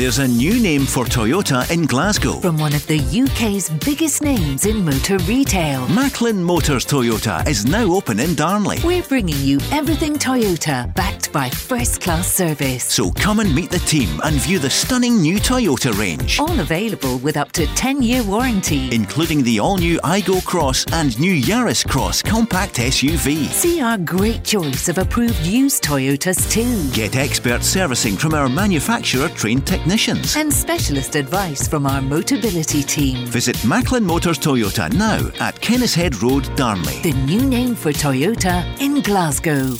There's a new name for Toyota in Glasgow. From one of the UK's biggest names in motor retail. Macklin Motors Toyota is now open in Darnley. We're bringing you everything Toyota, backed by first class service. So come and meet the team and view the stunning new Toyota range. All available with up to 10 year warranty. Including the all new Aygo Cross and new Yaris Cross compact SUV. See our great choice of approved used Toyotas too. Get expert servicing from our manufacturer trained technicians. And specialist advice from our Motability team. Visit Macklin Motors Toyota now at Kennishead Road, Darnley. The new name for Toyota in Glasgow.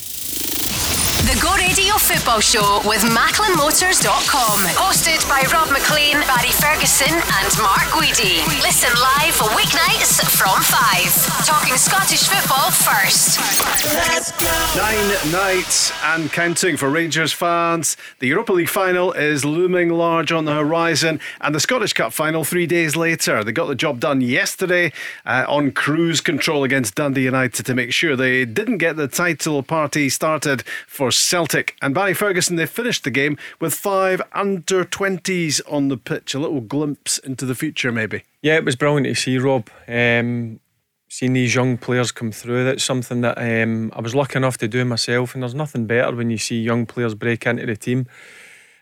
The Go Radio Football Show with MacklinMotors.com. Hosted by Rob MacLean, Barry Ferguson, and Mark Guidi. Listen live weeknights from 5. Talking Scottish football first. Nine nights and counting for Rangers fans. The Europa League final is looming large on the horizon, and the Scottish Cup final three days later. They got the job done yesterday uh, on cruise control against Dundee United to make sure they didn't get the title party started for Celtic. And Barry Ferguson, they finished the game with five under 20s on the pitch. A little glimpse into the future, maybe. Yeah, it was brilliant to see, Rob. Um, seeing these young players come through, that's something that um, I was lucky enough to do myself. And there's nothing better when you see young players break into the team.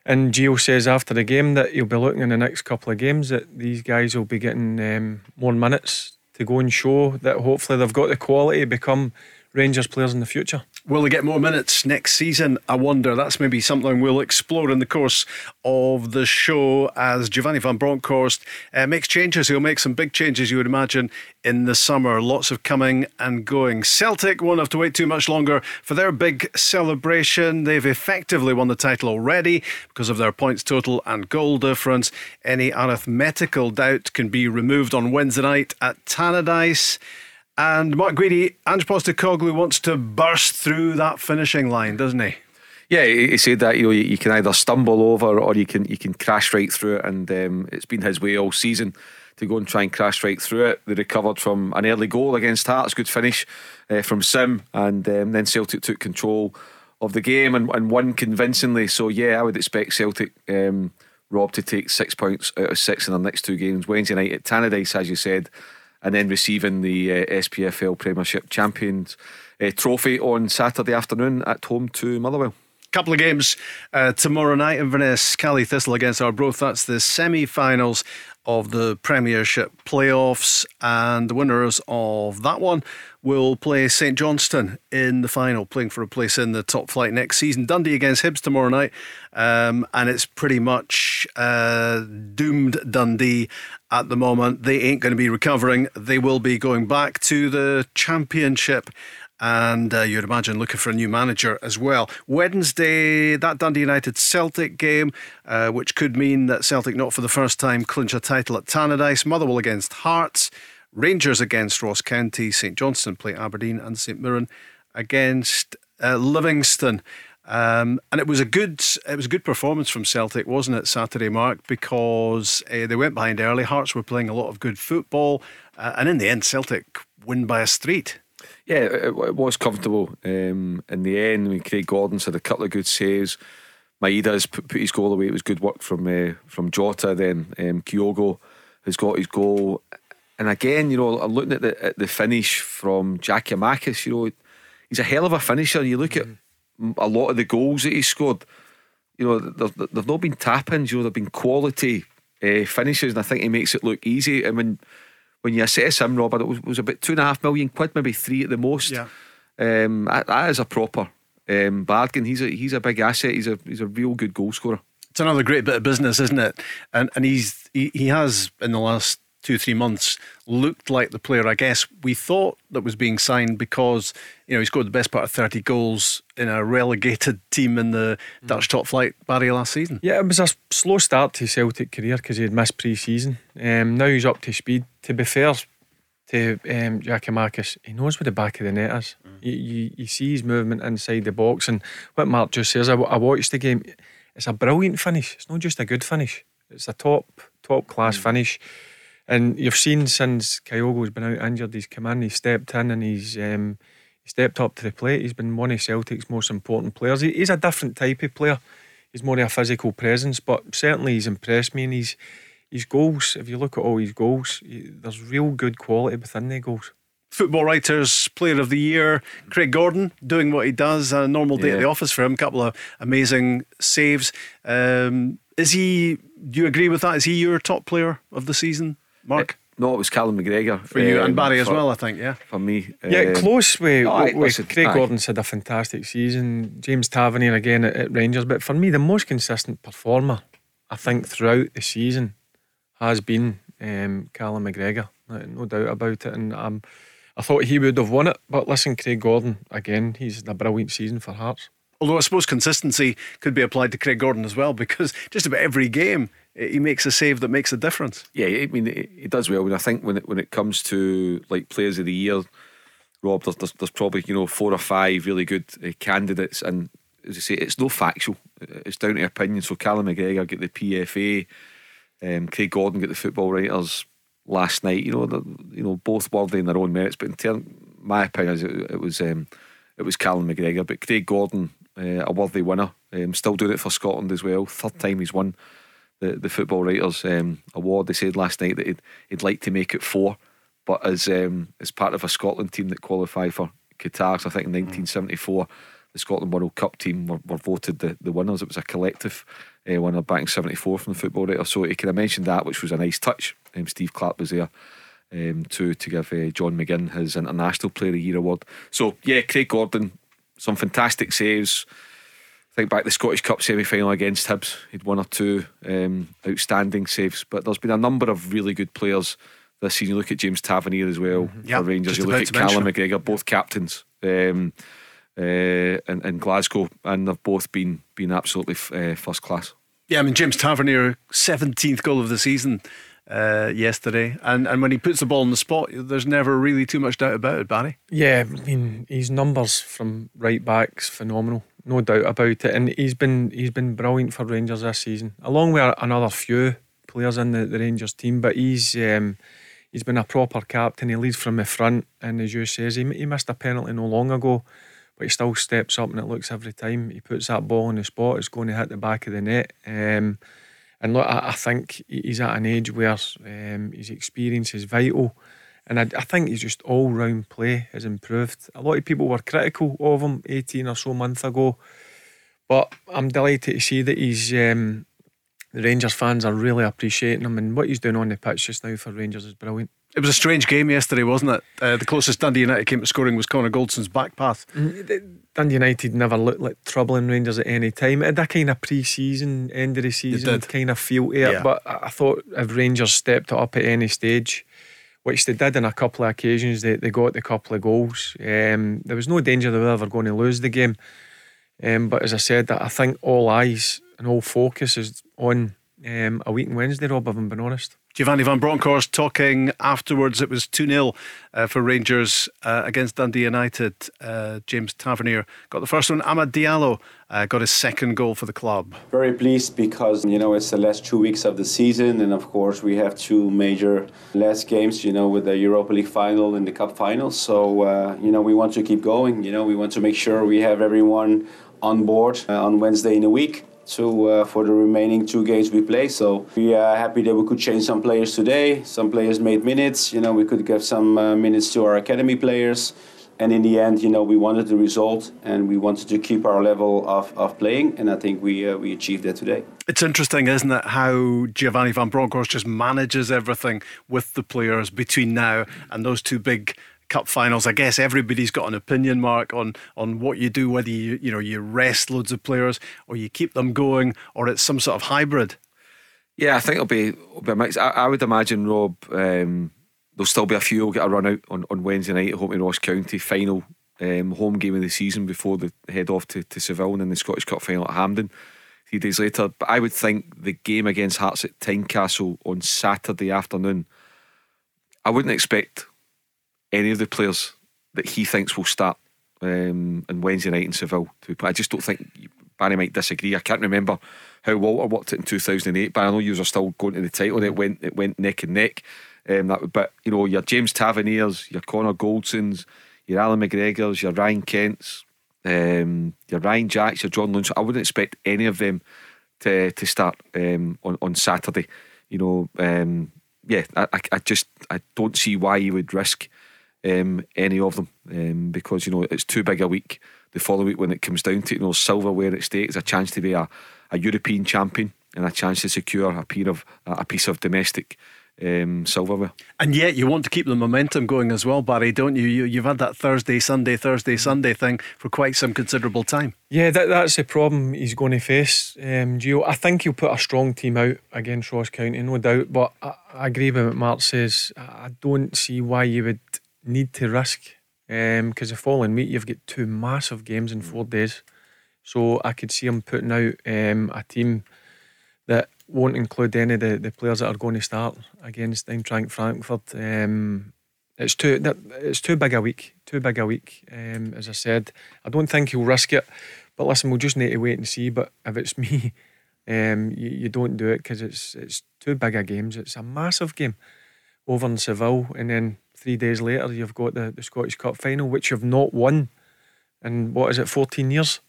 And Gio says after the game that he'll be looking in the next couple of games that these guys will be getting um, more minutes to go and show that hopefully they've got the quality to become Rangers players in the future. Will they get more minutes next season? I wonder. That's maybe something we'll explore in the course of the show as Giovanni van Bronckhorst uh, makes changes. He'll make some big changes, you would imagine, in the summer. Lots of coming and going. Celtic won't have to wait too much longer for their big celebration. They've effectively won the title already because of their points total and goal difference. Any arithmetical doubt can be removed on Wednesday night at Tannadice. And Mark Guidi, Ange Postecoglou wants to burst through that finishing line, doesn't he? Yeah, he said that you know you can either stumble over or you can you can crash right through it, and um, it's been his way all season to go and try and crash right through it. They recovered from an early goal against Hearts, good finish uh, from Sim, and um, then Celtic took control of the game and, and won convincingly. So yeah, I would expect Celtic. Um, Rob to take six points out of six in their next two games. Wednesday night at Tannadice, as you said, and then receiving the uh, SPFL Premiership Champions uh, trophy on Saturday afternoon at home to Motherwell. Couple of games uh, tomorrow night Inverness, Caley Thistle against Arbroath. That's the semi finals of the Premiership playoffs, and the winners of that one will play St Johnstone in the final, playing for a place in the top flight next season. Dundee against Hibs tomorrow night, um, and it's pretty much uh, doomed Dundee at the moment. They ain't going to be recovering. They will be going back to the Championship and uh, you'd imagine looking for a new manager as well. Wednesday, that Dundee United Celtic game, uh, which could mean that Celtic, not for the first time, clinch a title at Tannadice. Motherwell against Hearts, Rangers against Ross County, St Johnstone play Aberdeen, and St Mirren against uh, Livingston. Um, and it was a good it was a good performance from Celtic, wasn't it, Saturday, Mark? Because uh, they went behind early. Hearts were playing a lot of good football, uh, and in the end, Celtic win by a street. Yeah, it, it was comfortable um, in the end. I mean, Craig Gordon's had a couple of good saves. Maeda's put, put his goal away. It was good work from uh, from Jota. Then um, Kyogo has got his goal. And again, you know, looking at the at the finish from Jackie Giakoumakis, you know, he's a hell of a finisher. You look mm-hmm. at a lot of the goals that he scored. You know, they've, they've not been tap ins. You know, they've been quality uh, finishes, and I think he makes it look easy. I mean when you assess him, Robert, it was, was about two and a half million quid, maybe three at the most. Yeah. Um, that, that is a proper um, bargain. He's a he's a big asset. He's a he's a real good goal scorer. It's another great bit of business, isn't it? And and he's he, he has in the last two three months looked like the player I guess we thought that was being signed because you know he scored the best part of 30 goals in a relegated team in the mm. Dutch top flight Barry last season. Yeah it was a slow start to his Celtic career because he had missed pre-season. Um, now he's up to speed. To be fair to um, Giakoumakis he knows where the back of the net is. Mm. you, you, you, see his movement inside the box and what Mark just says I, I watched the game it's a brilliant finish. It's not just a good finish. It's a top top class mm. finish and you've seen since Kyogo's been out injured, he's come in, he's stepped in, and he's um, he stepped up to the plate. He's been one of Celtic's most important players. He, he's a different type of player. he's more of a physical presence. But certainly he's impressed me, and he's his goals. If you look at all his goals, he, there's real good quality within the goals. Football Writers Player of the Year, Craig Gordon, doing what he does. A normal day Yeah. at the office for him. A couple of amazing saves. Um, is he? Do you agree with that? Is he your top player of the season, Mark? No, it was Callum McGregor For you um, and Barry as for- well, I think. Yeah. For me, Yeah, Um, close with, aye, with listen, Craig aye. Gordon's had a fantastic season. James Tavernier again at, at Rangers, but for me, the most consistent performer, I think, throughout the season has been um, Callum McGregor. No no doubt about it. And um, I thought he would have won it, but listen, Craig Gordon again, he's had a brilliant season for Hearts. Although I suppose consistency could be applied to Craig Gordon as well, because just about every game he makes a save that makes a difference. Yeah, I mean, he does well. I think when it, when it comes to like players of the year, Rob, there's, there's, there's probably you know four or five really good uh, candidates, and as I say, it's no factual. It's down to opinion. So Callum McGregor get the PFA, um, Craig Gordon get the football writers last night. You know, you know both worthy in their own merits. But in term, my opinion is it, it was um, it was Callum McGregor, but Craig Gordon, uh, a worthy winner, um, still doing it for Scotland as well. Third time he's won the, the football writers um, award. They said last night that he'd, he'd like to make it four, but as um, as part of a Scotland team that qualified for Qatar, so I think in 1974, the Scotland World Cup team were, were voted the, the winners. It was a collective uh, winner back in 74 from the football writer. So he kind of mentioned that, which was a nice touch. Um, Steve Clarke was there. Um, to to give uh, John McGinn his International Player of the Year award. So yeah, Craig Gordon, some fantastic saves. Think back the Scottish Cup semi final against Hibs, he'd one or two um, outstanding saves. But there's been a number of really good players this season. You look at James Tavernier as well Yep, for Rangers. You look at to Callum mention McGregor, both captains. Um, uh, in, in Glasgow, and they've both been been absolutely f- uh, first class. Yeah, I mean James Tavernier, seventeenth goal of the season uh, yesterday, and and when he puts the ball on the spot, there's never really too much doubt about it, Barry. Yeah, I mean his numbers from right backs phenomenal, no doubt about it. And he's been he's been brilliant for Rangers this season, along with another few players in the, the Rangers team. But he's um, he's been a proper captain. He leads from the front, and as you says, he, he missed a penalty no long ago, but he still steps up and it looks every time he puts that ball on the spot, it's going to hit the back of the net. Um, and look, I, I think he's at an age where um, his experience is vital. And I, I think his just all round play has improved. A lot of people were critical of him 18 or so months ago. But I'm delighted to see that he's um, the Rangers fans are really appreciating him and what he's doing on the pitch just now for Rangers is brilliant. It was a strange game yesterday, wasn't it? Uh, the closest Dundee United came to scoring was Connor Goldson's back path. Dundee United never looked like troubling Rangers at any time. It had a kind of pre season, end of the season kind of feel to it. Yeah. But I I thought if Rangers stepped it up at any stage, which they did on a couple of occasions, they, they got the couple of goals. Um, there was no danger they were ever going to lose the game. Um, but as I said, I think all eyes and all focus is on um, a week on Wednesday, Rob, if I'm being honest. Giovanni Van Bronckhorst talking afterwards. It was 2 0 uh, for Rangers uh, against Dundee United. Uh, James Tavernier got the first one. Amad Diallo uh, got his second goal for the club. Very pleased because you know it's the last two weeks of the season, and of course we have two major last games. You know, with the Europa League final and the Cup final. So uh, you know we want to keep going. You know, we want to make sure we have everyone on board uh, on Wednesday in a week. To, uh, for the remaining two games we play, so we are happy that we could change some players today. Some players made minutes. You know, we could give some uh, minutes to our academy players. And in the end, you know, we wanted the result and we wanted to keep our level of, of playing. And I think we, uh, we achieved that today. It's interesting, isn't it, how Giovanni Van Bronckhorst just manages everything with the players between now and those two big cup finals. I guess everybody's got an opinion mark on on what you do, whether you you know you rest loads of players or you keep them going, or it's some sort of hybrid. Yeah, I think it'll be, it'll be a mix. I, I would imagine, Rob, um, there'll still be a few who'll get a run out on, on Wednesday night at home to Ross County, final um, home game of the season before they head off to, to Seville and then the Scottish Cup final at Hampden three days later. But I would think the game against Hearts at Tynecastle on Saturday afternoon, I wouldn't expect any of the players that he thinks will start um, on Wednesday night in Seville. To play. I just don't think Barry might disagree. I can't remember how Walter worked it in 2008, but I know you were still going to the title. It went it went neck and neck. Um, that but you know your James Taverniers, your Connor Goldsons, your Allan McGregors, your Ryan Kents, um, your Ryan Jacks, your John Lynch. I wouldn't expect any of them to to start um, on on Saturday. You know, um, yeah, I, I just I don't see why you would risk um, any of them um, because you know it's too big a week. The following week, when it comes down to you know silverware at stake, is a chance to be a, a European champion and a chance to secure a piece of a piece of domestic um, silverware. And yet, you want to keep the momentum going as well, Barry, don't you? you you've had that Thursday, Sunday, Thursday, Sunday thing for quite some considerable time. Yeah, that, that's the problem he's going to face, um, Gio. I think he'll put a strong team out against Ross County, no doubt. But I, I agree with what Mark says. I don't see why you would need to risk because um, the following week you've got two massive games in four days. So I could see him putting out um, a team that won't include any of the, the players that are going to start against Eintracht Frankfurt. Um, it's too it's too big a week, too big a week. Um, as I said, I don't think he'll risk it. But listen, we'll just need to wait and see. But if it's me, um, you, you don't do it because it's it's too big a games. It's a massive game over in Seville, and then three days later you've got the, the Scottish Cup final, which you've not won in what is it, fourteen years?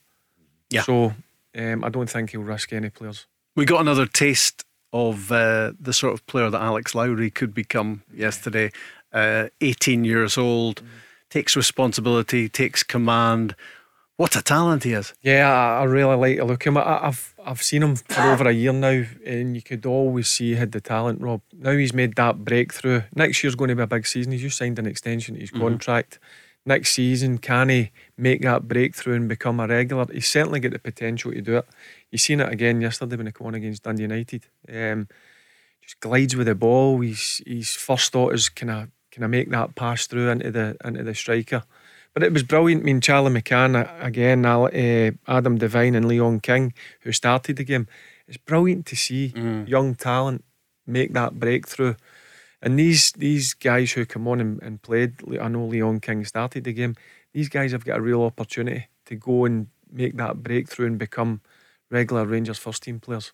Yeah. So um, I don't think he'll risk any players. We got another taste of uh, the sort of player that Alex Lowry could become yesterday. Uh, 18 years old, mm. takes responsibility, takes command. What a talent he is! Yeah, I, I really like to look at him. I, have I've seen him for over a year now, and you could always see he had the talent. Rob, now he's made that breakthrough. Next year's going to be a big season. He's just signed an extension to his mm-hmm. contract. Next season, can he make that breakthrough and become a regular? He's certainly got the potential to do it. You seen it again yesterday when he came on against Dundee United. Um, just glides with the ball. He's his first thought is can I can I make that pass through into the into the striker. But it was brilliant. I mean, Charlie McCann again, uh, Adam Devine, and Leon King, who started the game. It's brilliant to see mm. young talent make that breakthrough. And these these guys who come on and, and played, I know Leon King started the game. These guys have got a real opportunity to go and make that breakthrough and become regular Rangers first team players.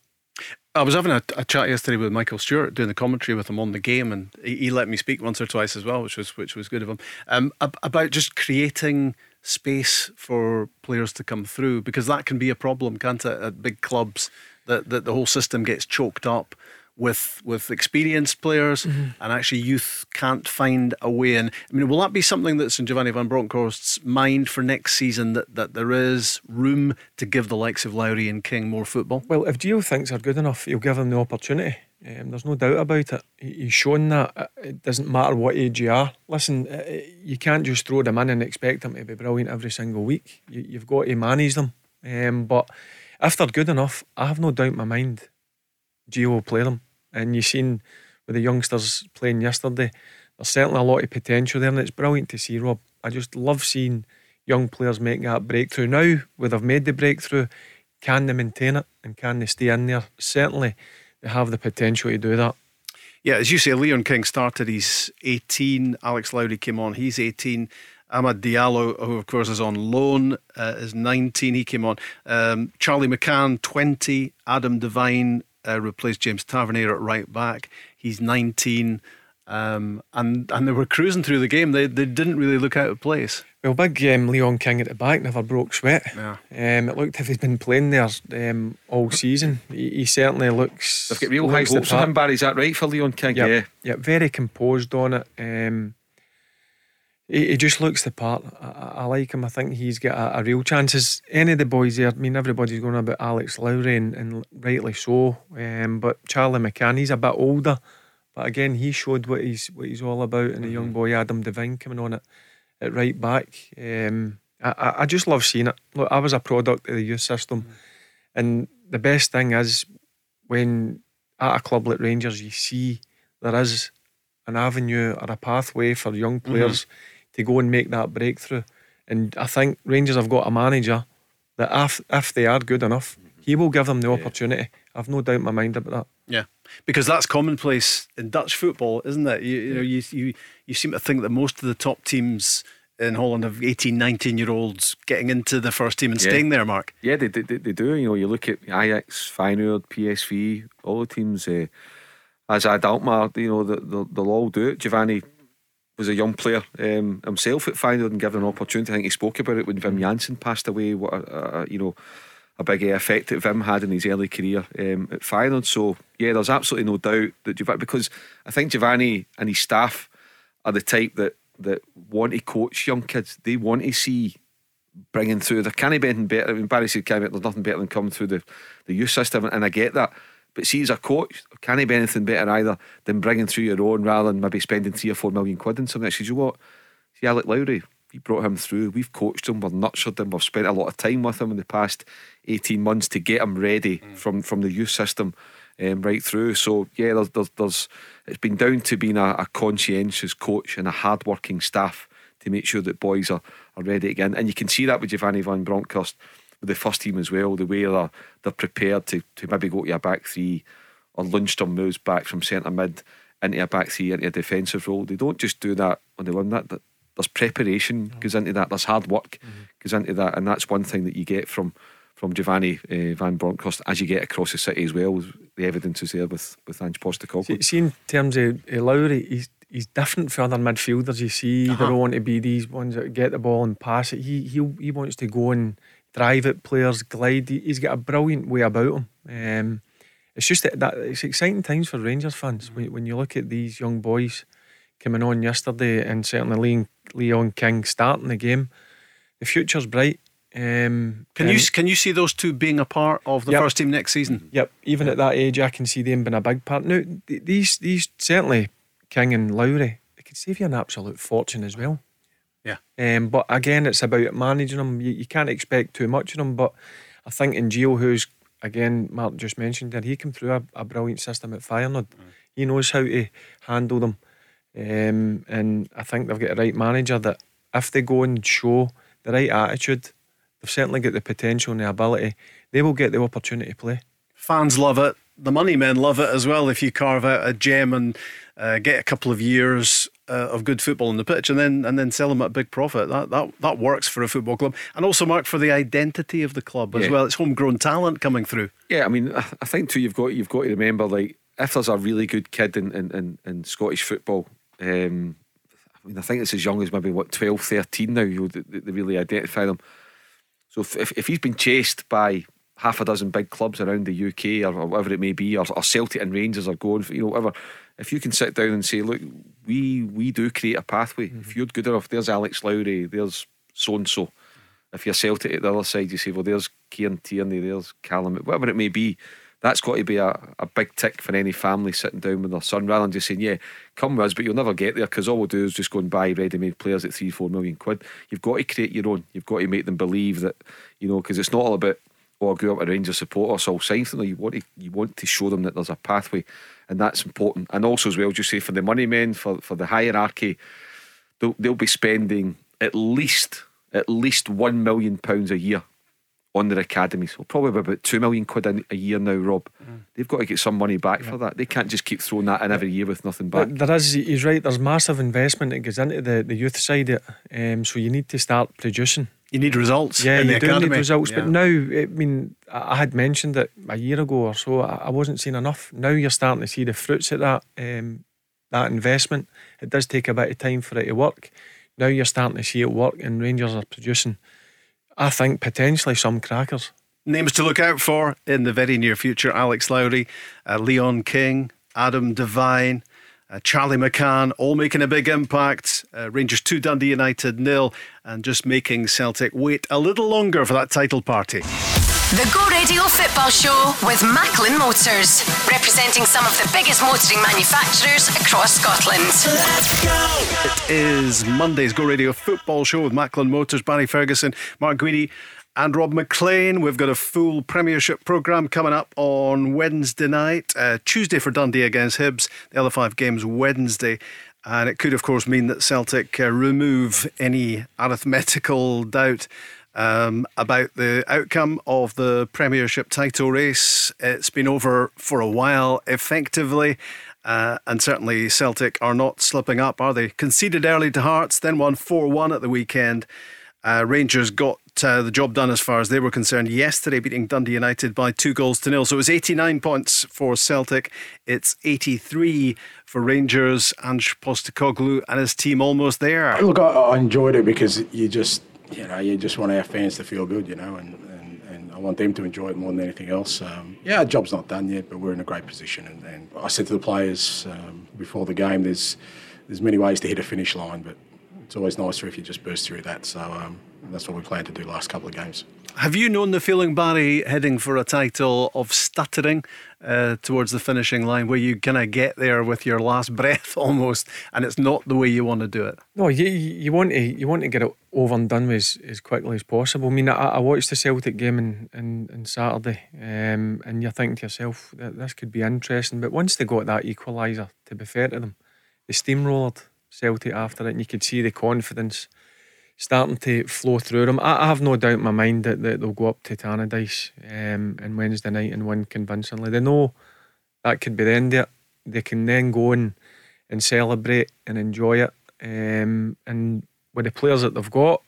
I was having a, a, chat yesterday with Michael Stewart doing the commentary with him on the game, and he, he let me speak once or twice as well, which was which was good of him. Um, about just creating space for players to come through because that can be a problem, can't it? At big clubs, that that the whole system gets choked up with with experienced players, mm-hmm. and actually youth can't find a way in. I mean, will that be something that's in Giovanni Van Bronckhorst's mind for next season? That that there is room to give the likes of Lowry and King more football. Well, if Gio thinks they're good enough, he'll give them the opportunity. Um, there's no doubt about it. He's shown that uh, it doesn't matter what age you are. Listen, uh, you can't just throw them in and expect them to be brilliant every single week. You, have got to manage them. Um, but if they're good enough, I have no doubt in my mind Will play them. And you've seen with the youngsters playing yesterday, there's certainly a lot of potential there, and it's brilliant to see, Rob. I just love seeing young players make that breakthrough. Now, where they've made the breakthrough, can they maintain it and can they stay in there? Certainly, they have the potential to do that. Yeah, as you say, Leon King started, he's 18. Alex Lowry came on, he's 18. Amad Diallo, who of course is on loan, uh, is 19. He came on. Um, Charlie McCann, 20. Adam Devine, uh, replaced James Tavernier at right back. He's 19. Um, and and they were cruising through the game. They they didn't really look out of place. Well, big um, Leon King at the back never broke sweat. Yeah. Um, it looked if he's been playing there um, all season. He, he certainly looks. They've got real high hopes on him, Barry. Is that right for Leon King? Yep. Yeah. Yeah, very composed on it. Um, he, he, just looks the part. I, I, like him. I think he's got a, a, real chance. As any of the boys there, I mean, everybody's going about Alex Lowry, and, and rightly so. Um, but Charlie McCann, he's a bit older, but again, he showed what he's what he's all about. And mm-hmm. a young boy, Adam Devine, coming on it at right back. Um, I, I just love seeing it. Look, I was a product of the youth system, mm-hmm. and the best thing is when at a club like Rangers, you see there is an avenue or a pathway for young mm-hmm. players. Mm-hmm to go and make that breakthrough. And I think Rangers have got a manager that if, if they are good enough, he will give them the opportunity. I've no doubt in my mind about that. Yeah, because that's commonplace in Dutch football, isn't it? You, you know, you, you you seem to think that most of the top teams in Holland have 18, 19 year olds getting into the first team and yeah. staying there, Mark. Yeah, they, they, they do. You know, you look at Ajax, Feyenoord, PSV, all the teams, uh, AZ Alkmaar, you know, they'll, they'll all do it. Giovanni was a young player um, himself at Feyenoord and given an opportunity. I think he spoke about it when Wim Jansen passed away. What a, a, you know, a big effect that Wim had in his early career um, at Feyenoord. So yeah, there's absolutely no doubt that Giovanni, because I think Giovanni and his staff are the type that that want to coach young kids. They want to see bringing through. There can't be anything better. I mean, Barry said, "There's nothing better than coming through the the youth system," and I get that. But see, as a coach, can't be anything better either than bringing through your own rather than maybe spending three or four million quid in something. She says, you know what? See, Alec Lowry, we brought him through. We've coached him. We've nurtured him. We've spent a lot of time with him in the past 18 months to get him ready mm. from, from the youth system um, right through. So, yeah, there's, there's, there's it's been down to being a, a conscientious coach and a hard working staff to make sure that boys are, are ready again. And you can see that with Giovanni Van Bronckhorst the first team as well, the way they're, they're prepared to, to maybe go to a back three or Lundstram moves back from centre mid into a back three, into a defensive role. They don't just do that when they win that. There's preparation goes into that. There's hard work mm-hmm. goes into that, and that's one thing that you get from from Giovanni uh, Van Bronckhorst as you get across the city as well. The evidence is there with with Ange Postecoglou. See, see in terms of uh, Lowry, he's he's different from other midfielders. You see, uh-huh. they don't want to be these ones that get the ball and pass it. He he he wants to go and drive it, players glide. He, has got a brilliant way about him. Um, it's just that, that, it's exciting times for Rangers fans when, when you look at these young boys coming on yesterday and certainly Leon, Leon King starting the game. The future's bright. Um, can you can you see those two being a part of the yep. first team next season? Yep. Even at that age, I can see them being a big part. Now, these these certainly King and Lowry, they could save you an absolute fortune as well. Yeah. Um, but again, it's about managing them. You, you can't expect too much of them. But I think in Gio, who's again, Mark just mentioned that he came through a, a brilliant system at Feyenoord. Mm. He knows how to handle them. Um, and I think they've got a right manager that if they go and show the right attitude, they've certainly got the potential and the ability. They will get the opportunity to play. Fans love it. The money men love it as well. If you carve out a gem and uh, get a couple of years uh, of good football on the pitch and then and then sell them at big profit. That that that works for a football club and also mark for the identity of the club as yeah. well. It's homegrown talent coming through. Yeah, I mean, I think too. You've got you've got to remember like if there's a really good kid in in, in, in Scottish football. Um, I mean, I think it's as young as maybe what 12, 13 now. You know, they, they really identify them. So if, if he's been chased by half a dozen big clubs around the UK or, or whatever it may be, or, or Celtic and Rangers are going, for, you know, whatever if you can sit down and say, look, we we do create a pathway. Mm-hmm. If you're good enough, there's Alex Lowry, there's so and so. If you're Celtic at the other side, you say, well, there's Kieran Tierney, there's Callum, whatever it may be. That's got to be a, a big tick for any family sitting down with their son rather than just saying, yeah, come with us, but you'll never get there because all we'll do is just go and buy ready made players at three, four million quid. You've got to create your own. You've got to make them believe that, you know, because it's not all about, oh, I grew up a Rangers supporter, so I'll. You want, to, you want to show them that there's a pathway and that's important. And also as well, just say for the money men, for for the hierarchy, they'll they'll be spending at least at least one million pounds a year on their academy. So probably about two million quid a year now, Rob. Mm. They've got to get some money back yeah. for that. They can't just keep throwing that in every year with nothing back. There is, he's right. There's massive investment that goes into the, the youth side. It, um, so you need to start producing. You need results. Yeah, you do academy. need results. Yeah. But now, I mean, I had mentioned it a year ago or so. I wasn't seeing enough. Now you're starting to see the fruits of that um, that investment. It does take a bit of time for it to work. Now you're starting to see it work, and Rangers are producing. I think potentially some crackers. Names to look out for in the very near future: Alex Lowry, uh, Leon King, Adam Devine uh, Charlie McCann, all making a big impact. Uh, Rangers 2, Dundee United nil, and just making Celtic wait a little longer for that title party. The Go Radio Football Show with Macklin Motors, representing some of the biggest motoring manufacturers across Scotland. Let's go! It is Monday's Go Radio Football Show with Macklin Motors, Barry Ferguson, Mark Guidi, and Rob MacLean. We've got a full Premiership programme coming up on Wednesday night, uh, Tuesday for Dundee against Hibs, the other five games Wednesday. And it could, of course, mean that Celtic uh, remove any arithmetical doubt um, about the outcome of the Premiership title race. It's been over for a while, effectively. Uh, and certainly Celtic are not slipping up, are they? Conceded early to Hearts, then won 4 1 at the weekend. Uh, Rangers got uh, the job done as far as they were concerned yesterday, beating Dundee United by two goals to nil. So it was 89 points for Celtic. It's 83 for Rangers. Ange Postecoglou and his team almost there. Look, I, I enjoyed it because you just, you know, you just want our fans to feel good, you know, and, and, and I want them to enjoy it more than anything else. Um, yeah, our job's not done yet, but we're in a great position. And, and I said to the players um, before the game, there's there's many ways to hit a finish line, but it's always nicer if you just burst through that. So um, that's what we plan to do last couple of games. Have you known the feeling, Barry, heading for a title of stuttering uh, towards the finishing line, where you kind of get there with your last breath almost, and it's not the way you want to do it? No, you you want to you want to get it over and done with as, as quickly as possible. I mean, I, I watched the Celtic game in, in, in Saturday, um, and you're thinking to yourself that this could be interesting. But once they got that equaliser, to be fair to them, they steamrolled Celtic after it, and you could see the confidence starting to flow through them. I, I have no doubt in my mind that, that they'll go up to Tannadice um, on Wednesday night and win convincingly. They know that could be the end of it. They can then go and, and celebrate and enjoy it. Um, and with the players that they've got,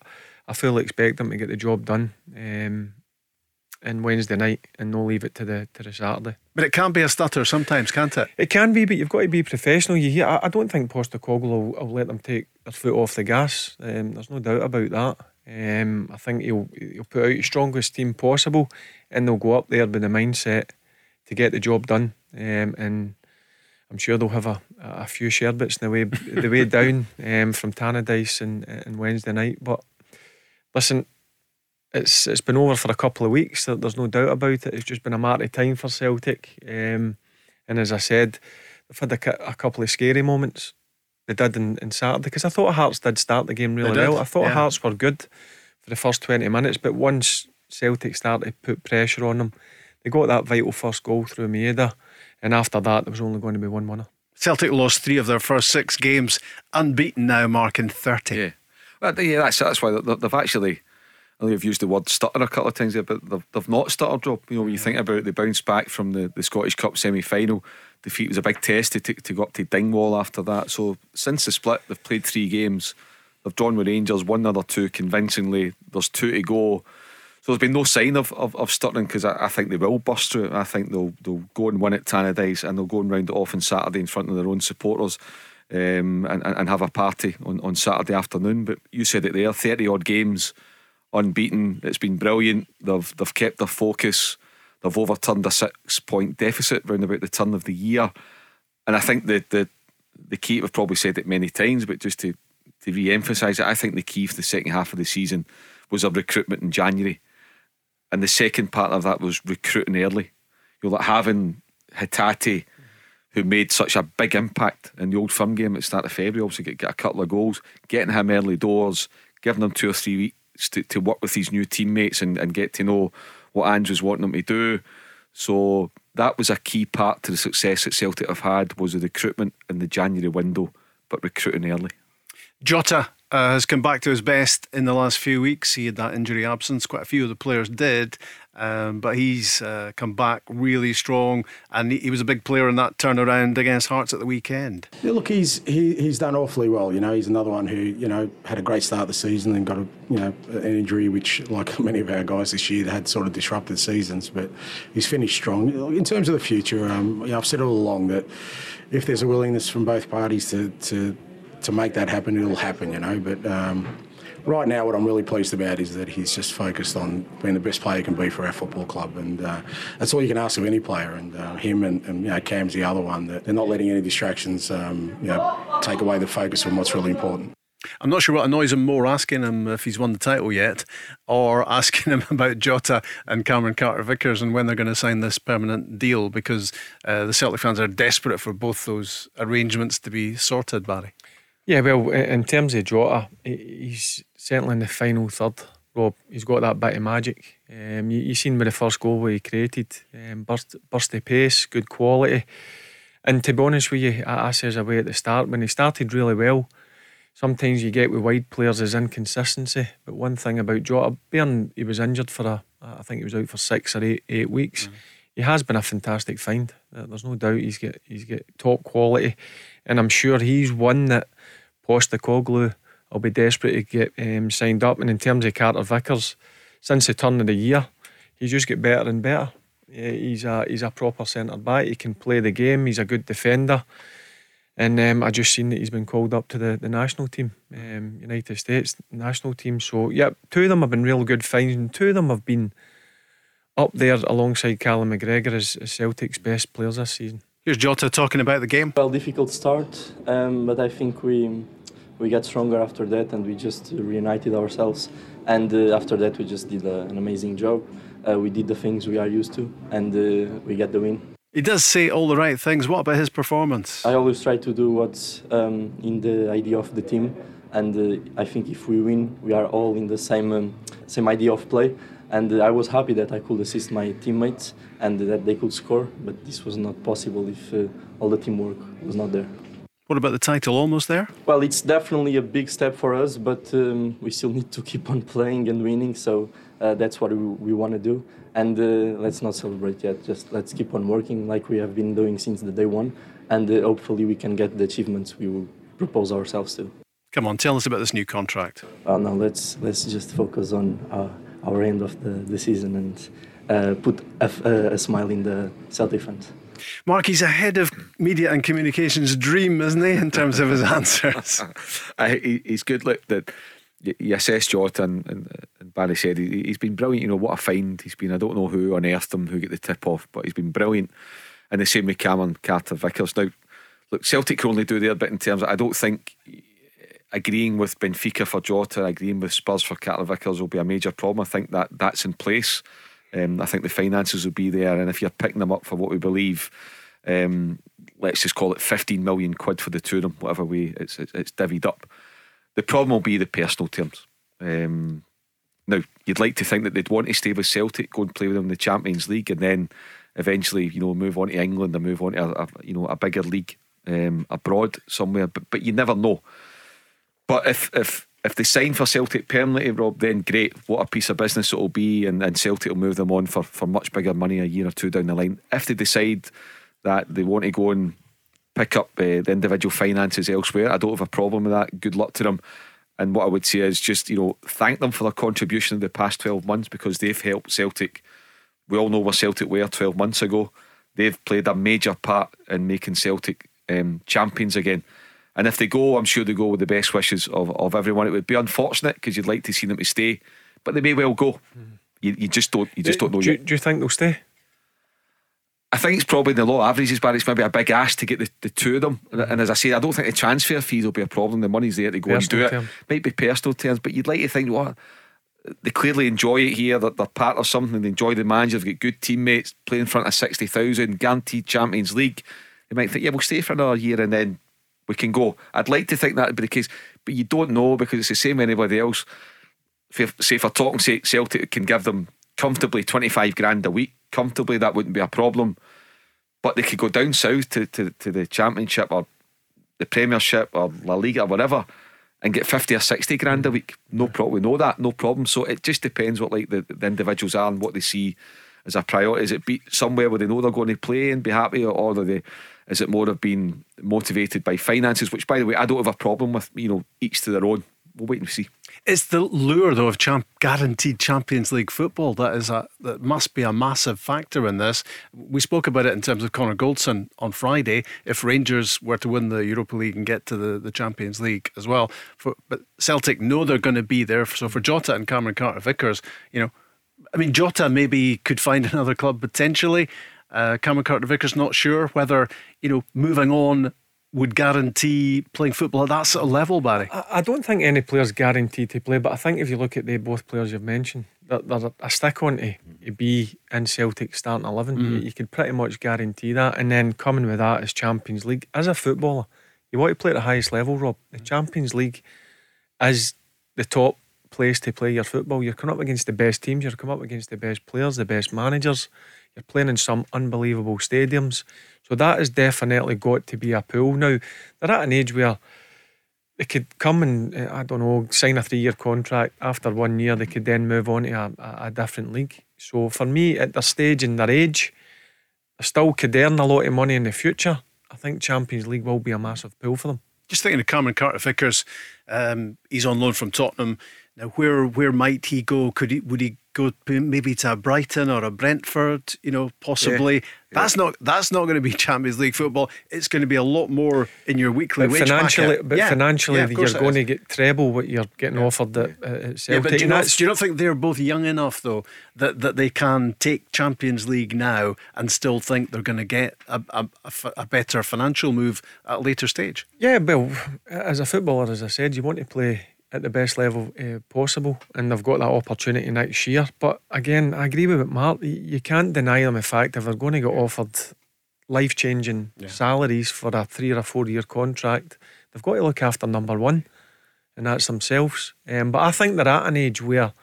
I fully expect them to get the job done. Um, and Wednesday night and no leave it to the to the Saturday. But it can be a stutter sometimes, can't it? It can be, but you've got to be professional. You hear, I, I don't think Postecoglou will, will let them take their foot off the gas. Um, there's no doubt about that. Um, I think he'll he'll put out the strongest team possible, and they'll go up there with the mindset to get the job done. Um, and I'm sure they'll have a, a few sherbets the way the way down um, from Tannadice and, and Wednesday night. But listen, it's it's been over for a couple of weeks. There's no doubt about it. It's just been a matter of time for Celtic. Um, and as I said, they've had a, a, couple of scary moments. They did in, in Saturday because I thought Hearts did start the game really well. I thought yeah. Hearts were good for the first 20 minutes, but once Celtic started to put pressure on them, they got that vital first goal through Maeda. And after that, there was only going to be one winner. Celtic lost three of their first six games, unbeaten now, marking 30. Yeah. Well, yeah, that's, that's why they've actually I know you've used the word stutter a couple of times there, but they've, they've not stuttered, Rob. You know, when you think about it, they bounced back from the, the Scottish Cup semi final. Defeat was a big test to, to go up to Dingwall after that. So since the split, they've played three games. They've drawn with Rangers, won another two convincingly. There's two to go. So there's been no sign of, of, of stuttering because I, I, think they will bust through. I think they'll they'll go and win at Tannadice and they'll go and round it off on Saturday in front of their own supporters um, and, and have a party on, on Saturday afternoon. But you said it there 30 odd games unbeaten. It's been brilliant. They've they've kept their focus. They've overturned a six point deficit round about the turn of the year. And I think the the the key we've probably said it many times, but just to to re emphasise it, I think the key for the second half of the season was a recruitment in January. And the second part of that was recruiting early. You know, like having Hatate who made such a big impact in the old firm game at the start of February, obviously get, get a couple of goals, getting him early doors, giving him two or three to, to work with his new teammates and, and get to know what Andrew's wanting them to do. So that was a key part to the success that Celtic have had was the recruitment in the January window, but recruiting early. Jota uh, has come back to his best in the last few weeks. He had that injury absence. Quite a few of the players did. Um, but he's uh, come back really strong, and he, he, was a big player in that turnaround against Hearts at the weekend. Yeah, look, he's he, he's done awfully well. You know, he's another one who you know had a great start of the season and got a you know an injury which, like many of our guys this year, had sort of disrupted seasons. But he's finished strong. In terms of the future, um, you know, I've said all along that if there's a willingness from both parties to to to make that happen, it'll happen. You know, but. Um, right now, what I'm really pleased about is that he's just focused on being the best player he can be for our football club, and uh, that's all you can ask of any player. And uh, him and, and, you know Cam's the other one that they're not letting any distractions um, you know take away the focus from what's really important. I'm not sure what annoys him more asking him if he's won the title yet or asking him about Jota and Cameron Carter Vickers and when they're going to sign this permanent deal because uh, the Celtic fans are desperate for both those arrangements to be sorted, Barry. Yeah, well, in terms of Jota, he's certainly in the final third. Rob, he's got that bit of magic. Um, you, you seen with the first goal where he created, um, burst, bursty pace, good quality. And to be honest with you, I, I says away at the start, when he started really well, sometimes you get with wide players is inconsistency. But one thing about Jota, Byrne, he was injured for a, I think he was out for six or eight, eight weeks. Mm. He has been a fantastic find. There's no doubt he's got he's got top quality, and I'm sure he's one that Postecoglou will be desperate to get um, signed up. And in terms of Carter Vickers, since the turn of the year, he's just get better and better. Yeah, he's a he's a proper centre back. He can play the game. He's a good defender. And um, I just seen that he's been called up to the, the national team, um, United States national team. So yeah, two of them have been real good finds, and two of them have been up there alongside Callum McGregor as, as Celtic's best players this season. Here's Jota talking about the game. Well, difficult start, um, but I think we we got stronger after that, and we just reunited ourselves. And uh, after that, we just did uh, an amazing job. Uh, we did the things we are used to, and uh, we got the win. He does say all the right things. What about his performance? I always try to do what's um, in the idea of the team, and uh, I think if we win, we are all in the same um, same idea of play. And uh, I was happy that I could assist my teammates and that they could score, but this was not possible if all the teamwork was not there. What about the title? Almost there? Well, it's definitely a big step for us, but um, we still need to keep on playing and winning. So uh, that's what we, we want to do. And uh, let's not celebrate yet. Just let's keep on working like we have been doing since the day one. And uh, hopefully we can get the achievements we will propose ourselves to. Come on, tell us about this new contract. Well, no, let's let's just focus on our, uh, our end of the, the season and uh, put a, a smile in the Celtic fans. Mark, he's ahead of media and communications dream, isn't he, in terms of his answers? he's good. Look, that you assess Jota, and, and, and, Barry said he, has been brilliant. You know what a find he's been. I don't know who unearthed him, who get the tip off, but he's been brilliant. And the same with Cameron Carter Vickers. Now, look, Celtic can only do their bit in terms. Of, I don't think agreeing with Benfica for Jota, agreeing with Spurs for Carter Vickers will be a major problem. I think that that's in place. Um, I think the finances will be there, and if you're picking them up for what we believe, um, let's just call it 15 million quid for the two of them, whatever way it's, it's, it's divvied up. The problem will be the personal terms. Um, now, you'd like to think that they'd want to stay with Celtic, go and play with them in the Champions League, and then eventually, you know, move on to England or move on to a, a you know a bigger league um, abroad somewhere. But but you never know. But if if if they sign for Celtic permanently, Rob, then great. What a piece of business it'll be, and, and Celtic will move them on for, for much bigger money a year or two down the line. If they decide that they want to go and pick up uh, the individual finances elsewhere, I don't have a problem with that. Good luck to them. And what I would say is just, you know, thank them for their contribution in the past 12 months because they've helped Celtic. We all know where Celtic were 12 months ago. They've played a major part in making Celtic um, champions again. And if they go, I'm sure they go with the best wishes of, of everyone. It would be unfortunate because you'd like to see them to stay, but they may well go. You, you just don't you just don't know do, yet. Do you think they'll stay? I think it's probably the law averages, but it's maybe a big ask to get the, the two of them. Mm. And as I say, I don't think the transfer fees will be a problem. The money's there to go personal and do term. it. Might be personal terms, but you'd like to think, what they clearly enjoy it here. That they're part of something. They enjoy the manager. They've got good teammates. Play in front of sixty thousand, guaranteed Champions League. They might think, yeah, we'll stay for another year and then we can go. I'd like to think that would be the case, but you don't know because it's the same anybody else. If, say we're talking, say Celtic can give them comfortably 25 grand a week, comfortably that wouldn't be a problem. But they could go down south to, to, to the Championship or the Premiership or La Liga or whatever and get 50 or 60 grand a week. No problem. We know that, no problem. So it just depends what like the, the individuals are and what they see as a priority. Is it be somewhere where they know they're going to play and be happy or, or are they is it more of being motivated by finances? Which, by the way, I don't have a problem with. You know, each to their own. We'll wait and see. It's the lure, though, of champ- guaranteed Champions League football that is a that must be a massive factor in this. We spoke about it in terms of Connor Goldson on Friday. If Rangers were to win the Europa League and get to the, the Champions League as well, for, but Celtic know they're going to be there. So for Jota and Cameron Carter Vickers, you know, I mean, Jota maybe could find another club potentially. Uh, Cameron Carter Vickers not sure whether you know moving on would guarantee playing football at that sort of level, Barry. I, I don't think any player's guaranteed to play, but I think if you look at the both players you've mentioned, there's a stick on to, to be in Celtic starting 11. Mm. You, you could pretty much guarantee that. And then coming with that is Champions League. As a footballer, you want to play at the highest level, Rob. The Champions League is the top place to play your football. You're coming up against the best teams, you're coming up against the best players, the best managers. You're playing in some unbelievable stadiums. So that has definitely got to be a pull. Now, they're at an age where they could come and, uh, I don't know, sign a three year contract. After one year, they could then move on to a, a different league. So for me, at their stage and their age, they still could earn a lot of money in the future. I think Champions League will be a massive pull for them. Just thinking of Cameron Carter Vickers, um, he's on loan from Tottenham. Now, where where might he go? Could he would he go maybe to a Brighton or a Brentford, you know, possibly. That's not that's not going to be Champions League football. It's going to be a lot more in your weekly But wage financially, packet. but Yeah, financially, yeah, you're going is. to get treble what you're getting offered at, at Yeah, but do you, not, do you not think they're both young enough though that, that they can take Champions League now and still think they're going to get a, a, a better financial move at a later stage? Yeah, well, as a footballer, as I said, you want to play at the best level uh, possible, and they've got that opportunity next year. But again, I agree with Mark. You you can't deny them the fact if they're going to get offered life changing salaries for a three or a four year contract, they've got to look after number one, and that's themselves. Um, but I think they're at an age where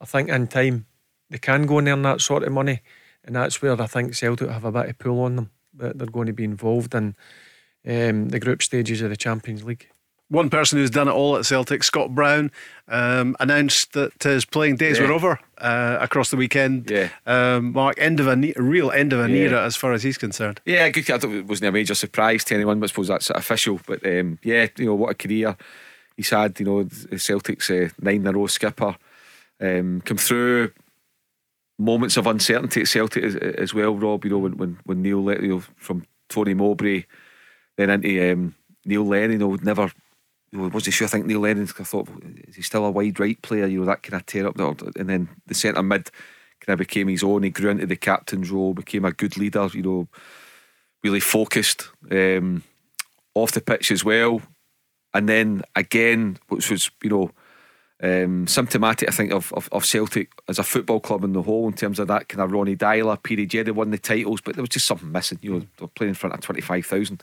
I think in time they can go and earn that sort of money, and that's where I think Celtic have a bit of pull on them that they're going to be involved in um, the group stages of the Champions League. One person who's done it all at Celtic, Scott Brown, um, announced that his playing days Yeah. were over uh, across the weekend. Yeah. Um, Mark, end of a ne- real end of an Yeah. era as far as he's concerned. Yeah, good. I thought it wasn't a major surprise to anyone, but I suppose that's official. But um, yeah, you know what a career he's had. You know, Celtic's uh, nine in a row skipper. Um, come through moments of uncertainty at Celtic as, as well, Rob. You know when when, when Neil let you know from Tony Mowbray, then into um, Neil Lennon. You know, never. You know, wasn't sure. I think Neil Lennon. I thought is he still a wide right player? You know that kind of tear up. And then the centre mid kind of became his own. He grew into the captain's role, became a good leader. You know, really focused um, off the pitch as well. And then again, which was you know um, symptomatic, I think, of, of, of Celtic as a football club in the whole, in terms of that kind of Ronny period. Yeah, they won the titles, but there was just something missing. You know, playing in front of twenty five thousand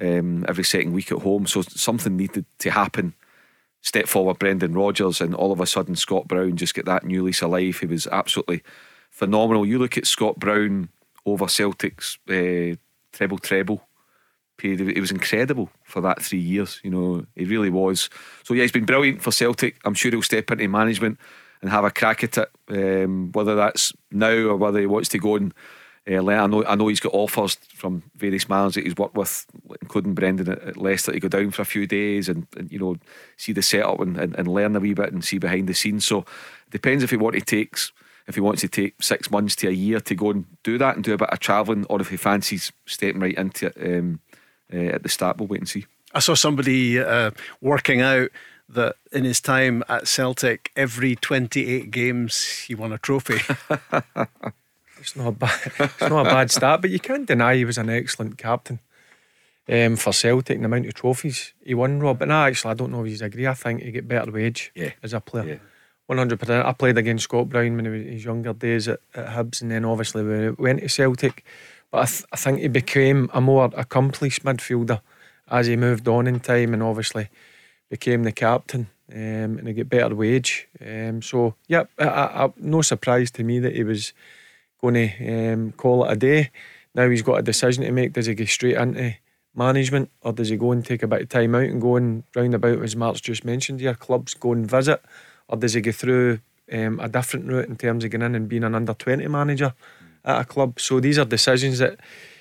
um, every second week at home, so something needed to happen. Step forward, Brendan Rodgers, and all of a sudden Scott Brown just get that new lease of life. He was absolutely phenomenal. You look at Scott Brown over Celtic's uh, treble treble period. It was incredible for that three years. You know, he really was. So yeah, he's been brilliant for Celtic. I'm sure he'll step into management and have a crack at it. Um, whether that's now or whether he wants to go and uh. I know, I know he's got offers from various managers that he's worked with, including Brendan at, at Leicester, to go down for a few days and, and you know see the setup and, and, and learn a wee bit and see behind the scenes. So it depends if he what he takes. If he wants to take six months to a year to go and do that and do a bit of travelling, or if he fancies stepping right into it um, uh, at the start, we'll wait and see. I saw somebody uh, working out that in his time at Celtic, every 28 games he won a trophy. It's not a bad, it's not a bad start, but you can't deny he was an excellent captain um, for Celtic and the amount of trophies he won. Rob, and I actually I don't know if you agree. I think he get better wage Yeah. as a player. Yeah. One hundred percent. I played against Scott Brown when he was his younger days at, at Hibs, and then obviously when he went to Celtic. But I, th- I think he became a more accomplished midfielder as he moved on in time, and obviously became the captain. Um, and he get better wage. Um, so yeah, I, I- no surprise to me that he was going to um, call it a day. Now he's got a decision to make. Does he go straight into management or does he go and take a bit of time out and go and round about, as Mark's just mentioned here, clubs go and visit? Or does he go through um, a different route in terms of going in and being an under 20 manager at a club? So these are decisions that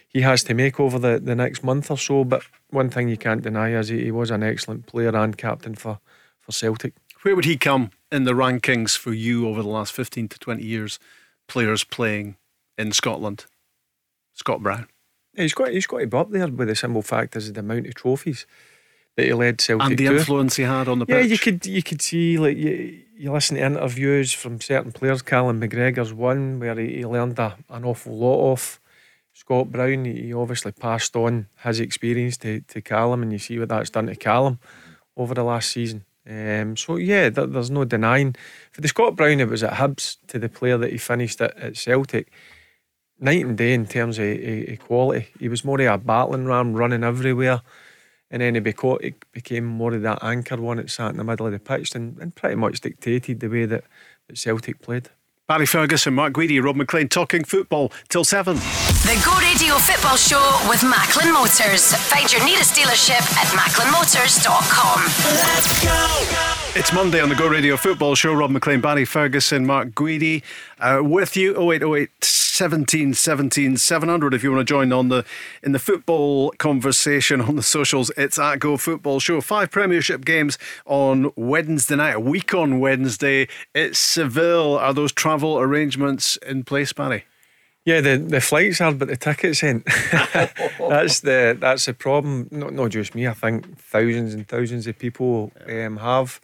he has to make over the, the next month or so. But one thing you can't deny is he, he was an excellent player and captain for, for Celtic. Where would he come in the rankings for you over the last 15 to 20 years, players playing in Scotland? Scott Brown. He's got he's got to be up there with the simple fact is the amount of trophies that he led Celtic And the to. influence he had on the Yeah, you could you could see like you, you listen to interviews from certain players. Callum McGregor's one where he, he learned a, an awful lot off Scott Brown. He, he obviously passed on his experience to, to Callum, and you see what that's done to Callum over the last season. Um, so yeah, there, there's no denying. For the Scott Brown, it was at Hibs to the player that he finished at, at Celtic. Night and day in terms of e- equality. He was more of a battling ram, running everywhere. And then he he became more of that anchor one that sat in the middle of the pitch and, and pretty much dictated the way that, that Celtic played. Barry Ferguson, Mark Guidi, Rob MacLean talking football till seven. The Go Radio Football Show with Macklin Motors. Find your nearest dealership at macklinmotors.com. Let's go. It's Monday on the Go Radio Football Show. Rob MacLean, Barry Ferguson, Mark Guidi uh, with you. 0808 17 17 700 if you want to join on the in the football conversation on the socials. It's at Go Football Show. Five Premiership games on Wednesday night, a week on Wednesday. It's Seville. Are those travel arrangements in place, Barry? Yeah, the, the flights are, but the tickets ain't. that's the that's the problem. Not not just me. I think thousands and thousands of people um, have.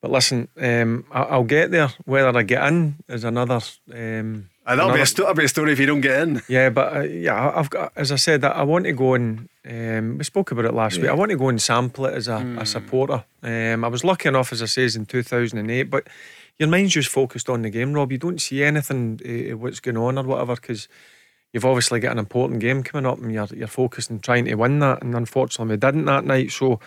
But listen, um, I, will get there. Whether I get in is another. Um, uh, that'll, another, be sto- that'll be a story if you don't get in. Yeah, but uh, yeah, I've got. As I said, I want to go and. Um, we spoke about it last yeah. week. I want to go and sample it as a, mm. a supporter. Um, I was lucky enough, as I says, in two thousand and eight, but your mind's just focused on the game, Rob. You don't see anything uh, what's going on or whatever because you've obviously got an important game coming up and you're you're focused on trying to win that. And unfortunately, we didn't that night. So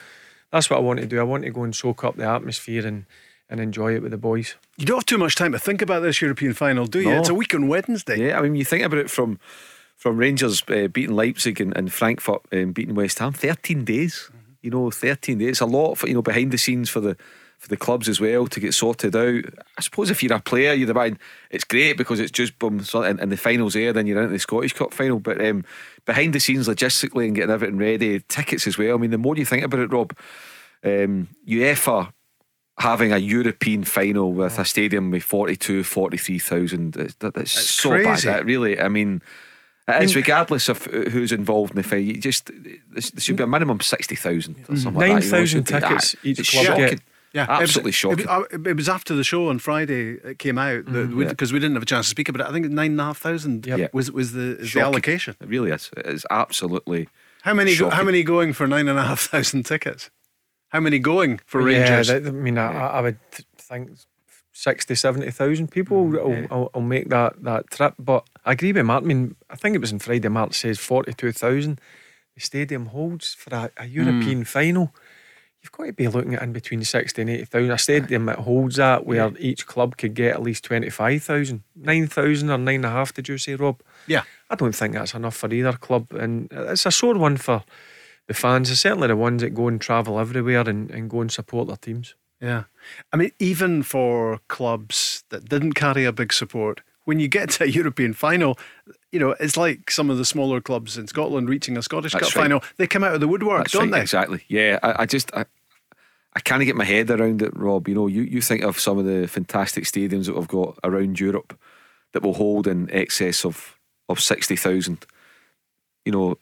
that's what I want to do. I want to go and soak up the atmosphere and and enjoy it with the boys. You don't have too much time to think about this European final, do you? No. It's a week on Wednesday. Yeah, I mean, you think about it from from Rangers uh, beating Leipzig and, and Frankfurt um, beating West Ham, 13 days. Mm-hmm. You know, 13 days. It's a lot for, you know, behind the scenes for the for the clubs as well to get sorted out. I suppose if you're a player, you're the mind. It's great because it's just boom, and, and the finals there, then you're into the Scottish Cup final. But um, behind the scenes, logistically and getting everything ready, tickets as well. I mean, the more you think about it, Rob, um, UEFA having a European final with a stadium with 42, 43,000, uh, that, that's so crazy. bad. That really, I mean. It is regardless of who's involved in the fight. You just there should be a minimum sixty thousand or something. Nine thousand like ah, tickets each club get. Yeah, absolutely it was, shocking. It, it, was after the show on Friday it came out because mm, mm-hmm. yeah. we, we, didn't have a chance to speak about it. I think nine and a half thousand yep. was was the, is the allocation. It really is. It is absolutely. How many? Go, how many going for nine and a half thousand tickets? How many going for Rangers? Yeah, I mean, I, I, would think 60, 70,000 people mm, will, yeah. will, will, make that, that trip. But I agree with Mark. I mean, I think it was on Friday. Mark says forty two thousand. The stadium holds for a, a European mm. final you've got to be looking at in between 60 and 80,000. A stadium that holds that where yeah. each club could get at least 25,000. 9,000 or 9.5, did you say, Rob? Yeah. I don't think that's enough for either club. And it's a sore one for the fans, are certainly the ones that go and travel everywhere and, and go and support their teams. Yeah. I mean, even for clubs that didn't carry a big support, when you get to a European final, you know, it's like some of the smaller clubs in Scotland reaching a Scottish That's Cup right. final. They come out of the woodwork, That's don't right, they? Exactly. Yeah, I, I just I, I can't get my head around it, Rob. You know, you, you think of some of the fantastic stadiums that we've got around Europe that will hold in excess of of sixty thousand. You know,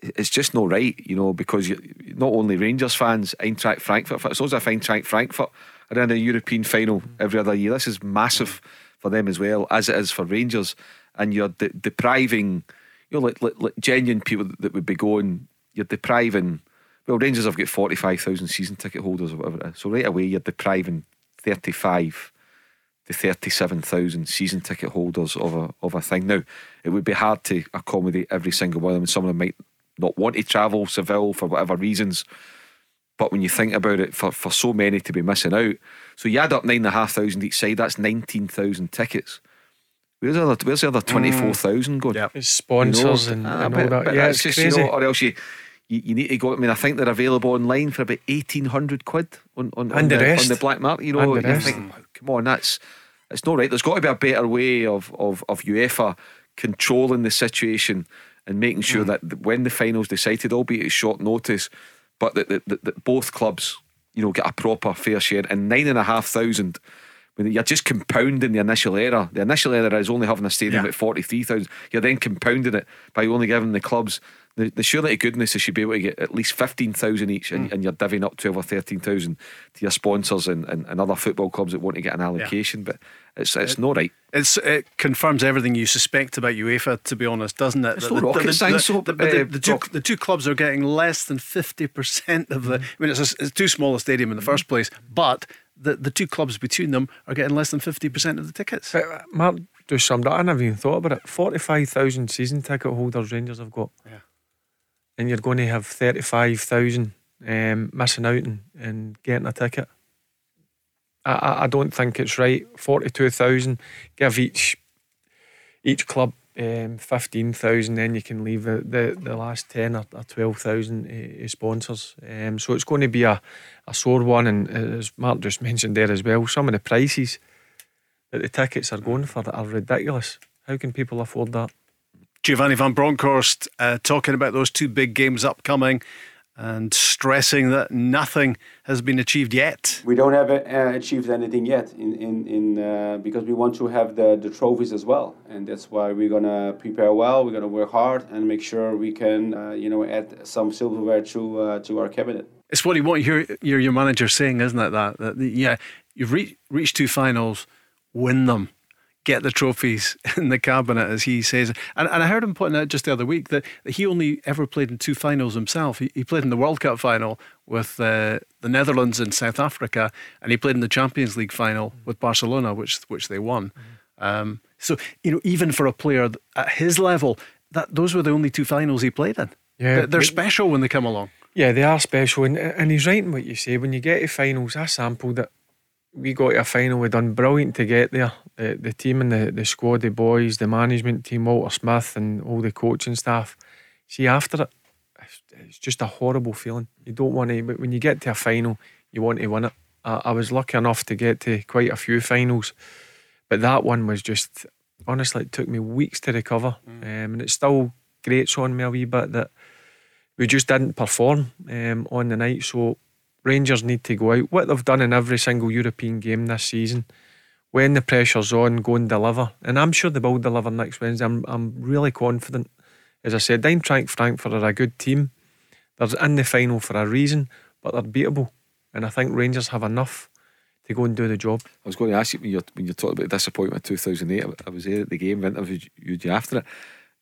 it's just not right. You know, because not only Rangers fans, Eintracht Frankfurt, as long as I find Eintracht Frankfurt are in a European final every other year. This is massive for them as well as it is for Rangers and you're de- depriving, you know, like, like, like, genuine people that would be going, you're depriving. Well, Rangers have got 45,000 season ticket holders or whatever. So right away, you're depriving 35 to 37,000 season ticket holders of a, of a thing. Now, it would be hard to accommodate every single one of them. Some of them might not want to travel Seville for whatever reasons. But when you think about it, for, for so many to be missing out, so you add up nine and a half thousand each side, that's 19,000 tickets. Where's the other, where's the other 24,000 going? Yeah. It's sponsors you know, and, ah, and but, all that. yeah, it's, just, crazy. You know, or else you, you, you, need to go. I mean, I think they're available online for about 1,800 quid on, on, on, the, on the, black market. You know, you think, come on, that's it's not right. There's got to be a better way of, of, of UEFA controlling the situation and making sure mm. that when the finals decided, albeit at short notice, but that, that, that, that both clubs, you know, get a proper fair share. And nine and a half thousand you're just compounding the initial error. The initial error is only having a stadium yeah. at 43,000. You're then compounding it by only giving the clubs the, the surely goodness is should be able to get at least 15,000 each and, mm. and, you're divvying up 12 or 13,000 to your sponsors and, and, and, other football clubs that want to get an allocation. Yeah. But it's it's it, not right. It's It confirms everything you suspect about UEFA, to be honest, doesn't it? It's the, not rocket the, science. The, the, the, the, two, the two clubs are getting less than 50% of the. Mm. I mean, it's, a, it's too small a stadium in the first place, but the, the two clubs between them are getting less than 50% of the tickets. But uh, Mark just summed up. I never even thought about it. 45,000 season ticket holders Rangers have got. Yeah. And you're going to have 35,000 um, missing out and, and getting a ticket. I, I, don't think it's right. 42,000. Give each each club um, 15,000, then you can leave the, the, the last 10 or, or 12,000 uh, sponsors. Um, so it's going to be a, a sore one. And uh, as Mark just mentioned there as well, some of the prices that the tickets are going for are ridiculous. How can people afford that? Giovanni van Bronckhorst uh, talking about those two big games upcoming and stressing that nothing has been achieved yet. We don't have uh, achieved anything yet in, in, in uh, because we want to have the, the trophies as well, and that's why we're gonna prepare well. We're gonna work hard and make sure we can uh, you know add some silverware to uh, to our cabinet. It's what you want your your, your manager saying, isn't it? That, that yeah, you've re- reached two finals, win them get the trophies in the cabinet, as he says. And, and I heard him pointing out just the other week that, that he only ever played in two finals himself. He, he played in the World Cup final with uh, the Netherlands and South Africa, and he played in the Champions League final with Barcelona, which which they won. Mm-hmm. Um, so you know, even for a player at his level, that those were the only two finals he played in. Yeah, they're special when they come along. Yeah, they are special, and, and he's right in what you say. When you get to finals, I sampled it we got to a final. We done brilliant to get there. The, the team and the, the squad, the boys, the management team, Walter Smith, and all the coaching staff. See, after it, it's just a horrible feeling. You don't want to, but when you get to a final, you want to win it. I, I was lucky enough to get to quite a few finals, but that one was just honestly, it took me weeks to recover, mm. um, and it still grates on me a wee bit that we just didn't perform um, on the night. So Rangers need to go out. What they've done in every single European game this season, when the pressure's on, go and deliver. And I'm sure they will deliver next Wednesday. I'm, I'm really confident. As I said, Eintracht Frankfurt are a good team. They're in the final for a reason, but they're beatable. And I think Rangers have enough to go and do the job. I was going to ask you when you're, when you're talking about disappointment 2008, I was there at the game, interviewed you after it.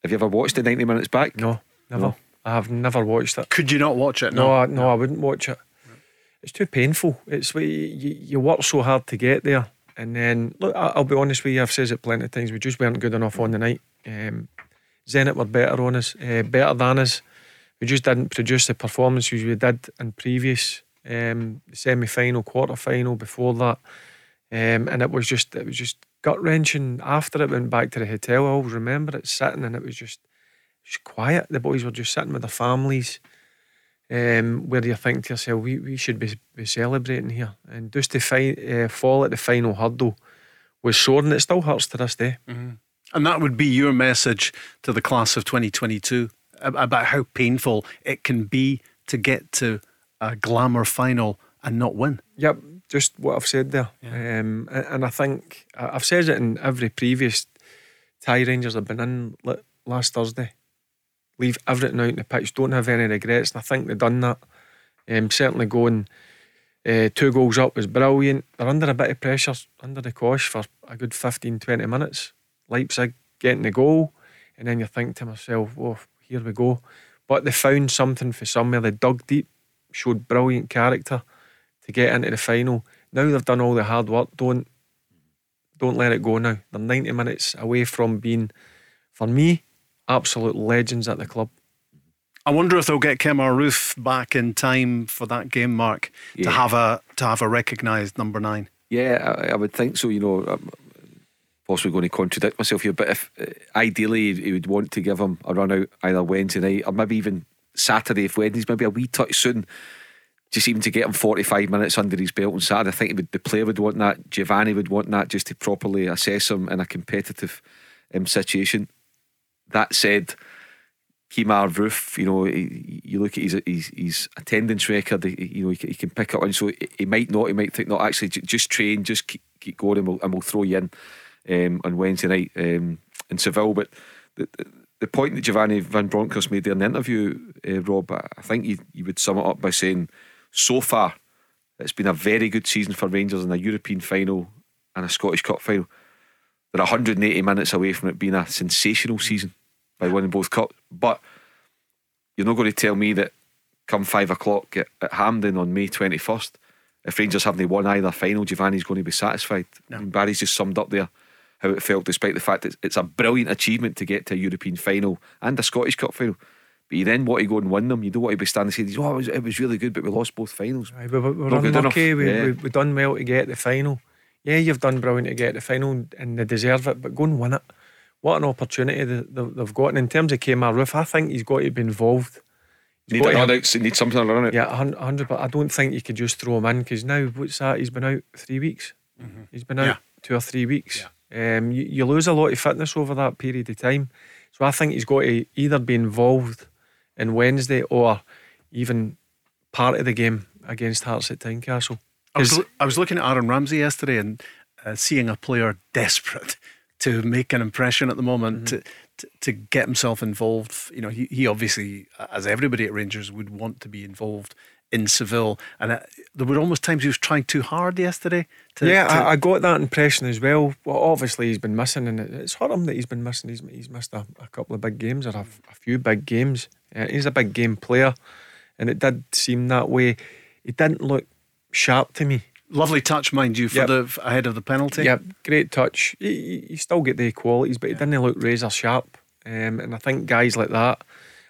Have you ever watched the 90 minutes back? No, never. No. I have never watched it. Could you not watch it? No, no, I, no, I wouldn't watch it it's too painful. It's you, you work so hard to get there, and then look, I'll be honest with you. I've said it plenty of times. We just weren't good enough on the night. Um, Zenit were better on us, uh, better than us. We just didn't produce the performances we did in previous um, semi final, quarter final before that, um, and it was just it was just gut wrenching. After it went back to the hotel, I always remember it sitting, and it was just just quiet. The boys were just sitting with their families um, where you think to yourself, we, we should be, be celebrating here. And just to fi- uh, fall at the final hurdle was sore, and it still hurts to this day. Mm-hmm. And that would be your message to the class of 2022 about how painful it can be to get to a glamour final and not win. Yep, just what I've said there. Yeah. Um, and I think I've said it in every previous tie Rangers I've been in last Thursday leave everything out in the pitch, don't have any regrets. And I think they've done that. Um, certainly going uh, two goals up was brilliant. They're under a bit of pressure, under the cosh for a good 15, 20 minutes. Leipzig getting the goal, and then you think to myself, oh, here we go. But they found something for somewhere. They dug deep, showed brilliant character to get into the final. Now they've done all the hard work. Don't don't let it go now. They're 90 minutes away from being, for me, absolute legends at the club. I wonder if they'll get Kemar Roofe back in time for that game, Mark, yeah. to have a to have a recognised number nine. Yeah, I, I, would think so. You know, I'm possibly going to contradict myself here, but if uh, ideally he would want to give him a run out either Wednesday night or maybe even Saturday if Wednesday's maybe a wee touch soon. Just even to get him 45 minutes under his belt on Saturday, I think would, the player would want that. Giovanni would want that just to properly assess him in a competitive um, situation that said, Kemar Roofe, you know, he, you look at his, his, his attendance record, he, you know, he, he, can pick up, and so he might not, he might think, no, actually, just train, just keep, keep going, and we'll, and we'll throw you in um, on Wednesday night um, in Seville. But the, the point that Giovanni Van Bronckhorst made there in the interview, uh, Rob, I think you, you would sum it up by saying, so far, it's been a very good season for Rangers in a European final and a Scottish Cup final. They're 180 minutes away from it being a sensational season by winning both cups. But you're not going to tell me that come five o'clock at, at Hampden on May 21st, if Rangers haven't won either final, Giovanni's going to be satisfied. No. I mean, Barry's just summed up there how it felt, despite the fact that it's a brilliant achievement to get to a European final and a Scottish Cup final. But you then want to go and win them. You don't want to be standing saying, "Oh, it was, it was really good, but we lost both finals." Right, but we're unlucky. We, yeah. we, we done well to get the final yeah, you've done brilliant to get the final and they deserve it, but go and win it. What an opportunity they've got. And in terms of Kemar Roofe, I think he's got to be involved. He's need, got to, need something around it. Yeah, 100, but I don't think you could just throw him in because now, what's that? He's been out three weeks. Mm-hmm. He's been out yeah. two or three weeks. Yeah. Um, you, you lose a lot of fitness over that period of time. So I think he's got to either be involved in Wednesday or even part of the game against Hearts at Tynecastle. I was, I was looking at Aaron Ramsey yesterday and uh, seeing a player desperate to make an impression at the moment, mm-hmm. to, to, to get himself involved. You know, he, he obviously, as everybody at Rangers, would want to be involved in Seville. And uh, there were almost times he was trying too hard yesterday. To, yeah, to... I, I, got that impression as well. Well, obviously he's been missing, and it's hurt him that he's been missing. He's, he's missed a, a couple of big games or a, a few big games. Uh, he's a big game player, and it did seem that way. He didn't look sharp to me. Lovely touch, mind you, for yep. the ahead of the penalty. Yep, great touch. You still get the qualities, but he didn't look razor sharp. Um, and I think guys like that,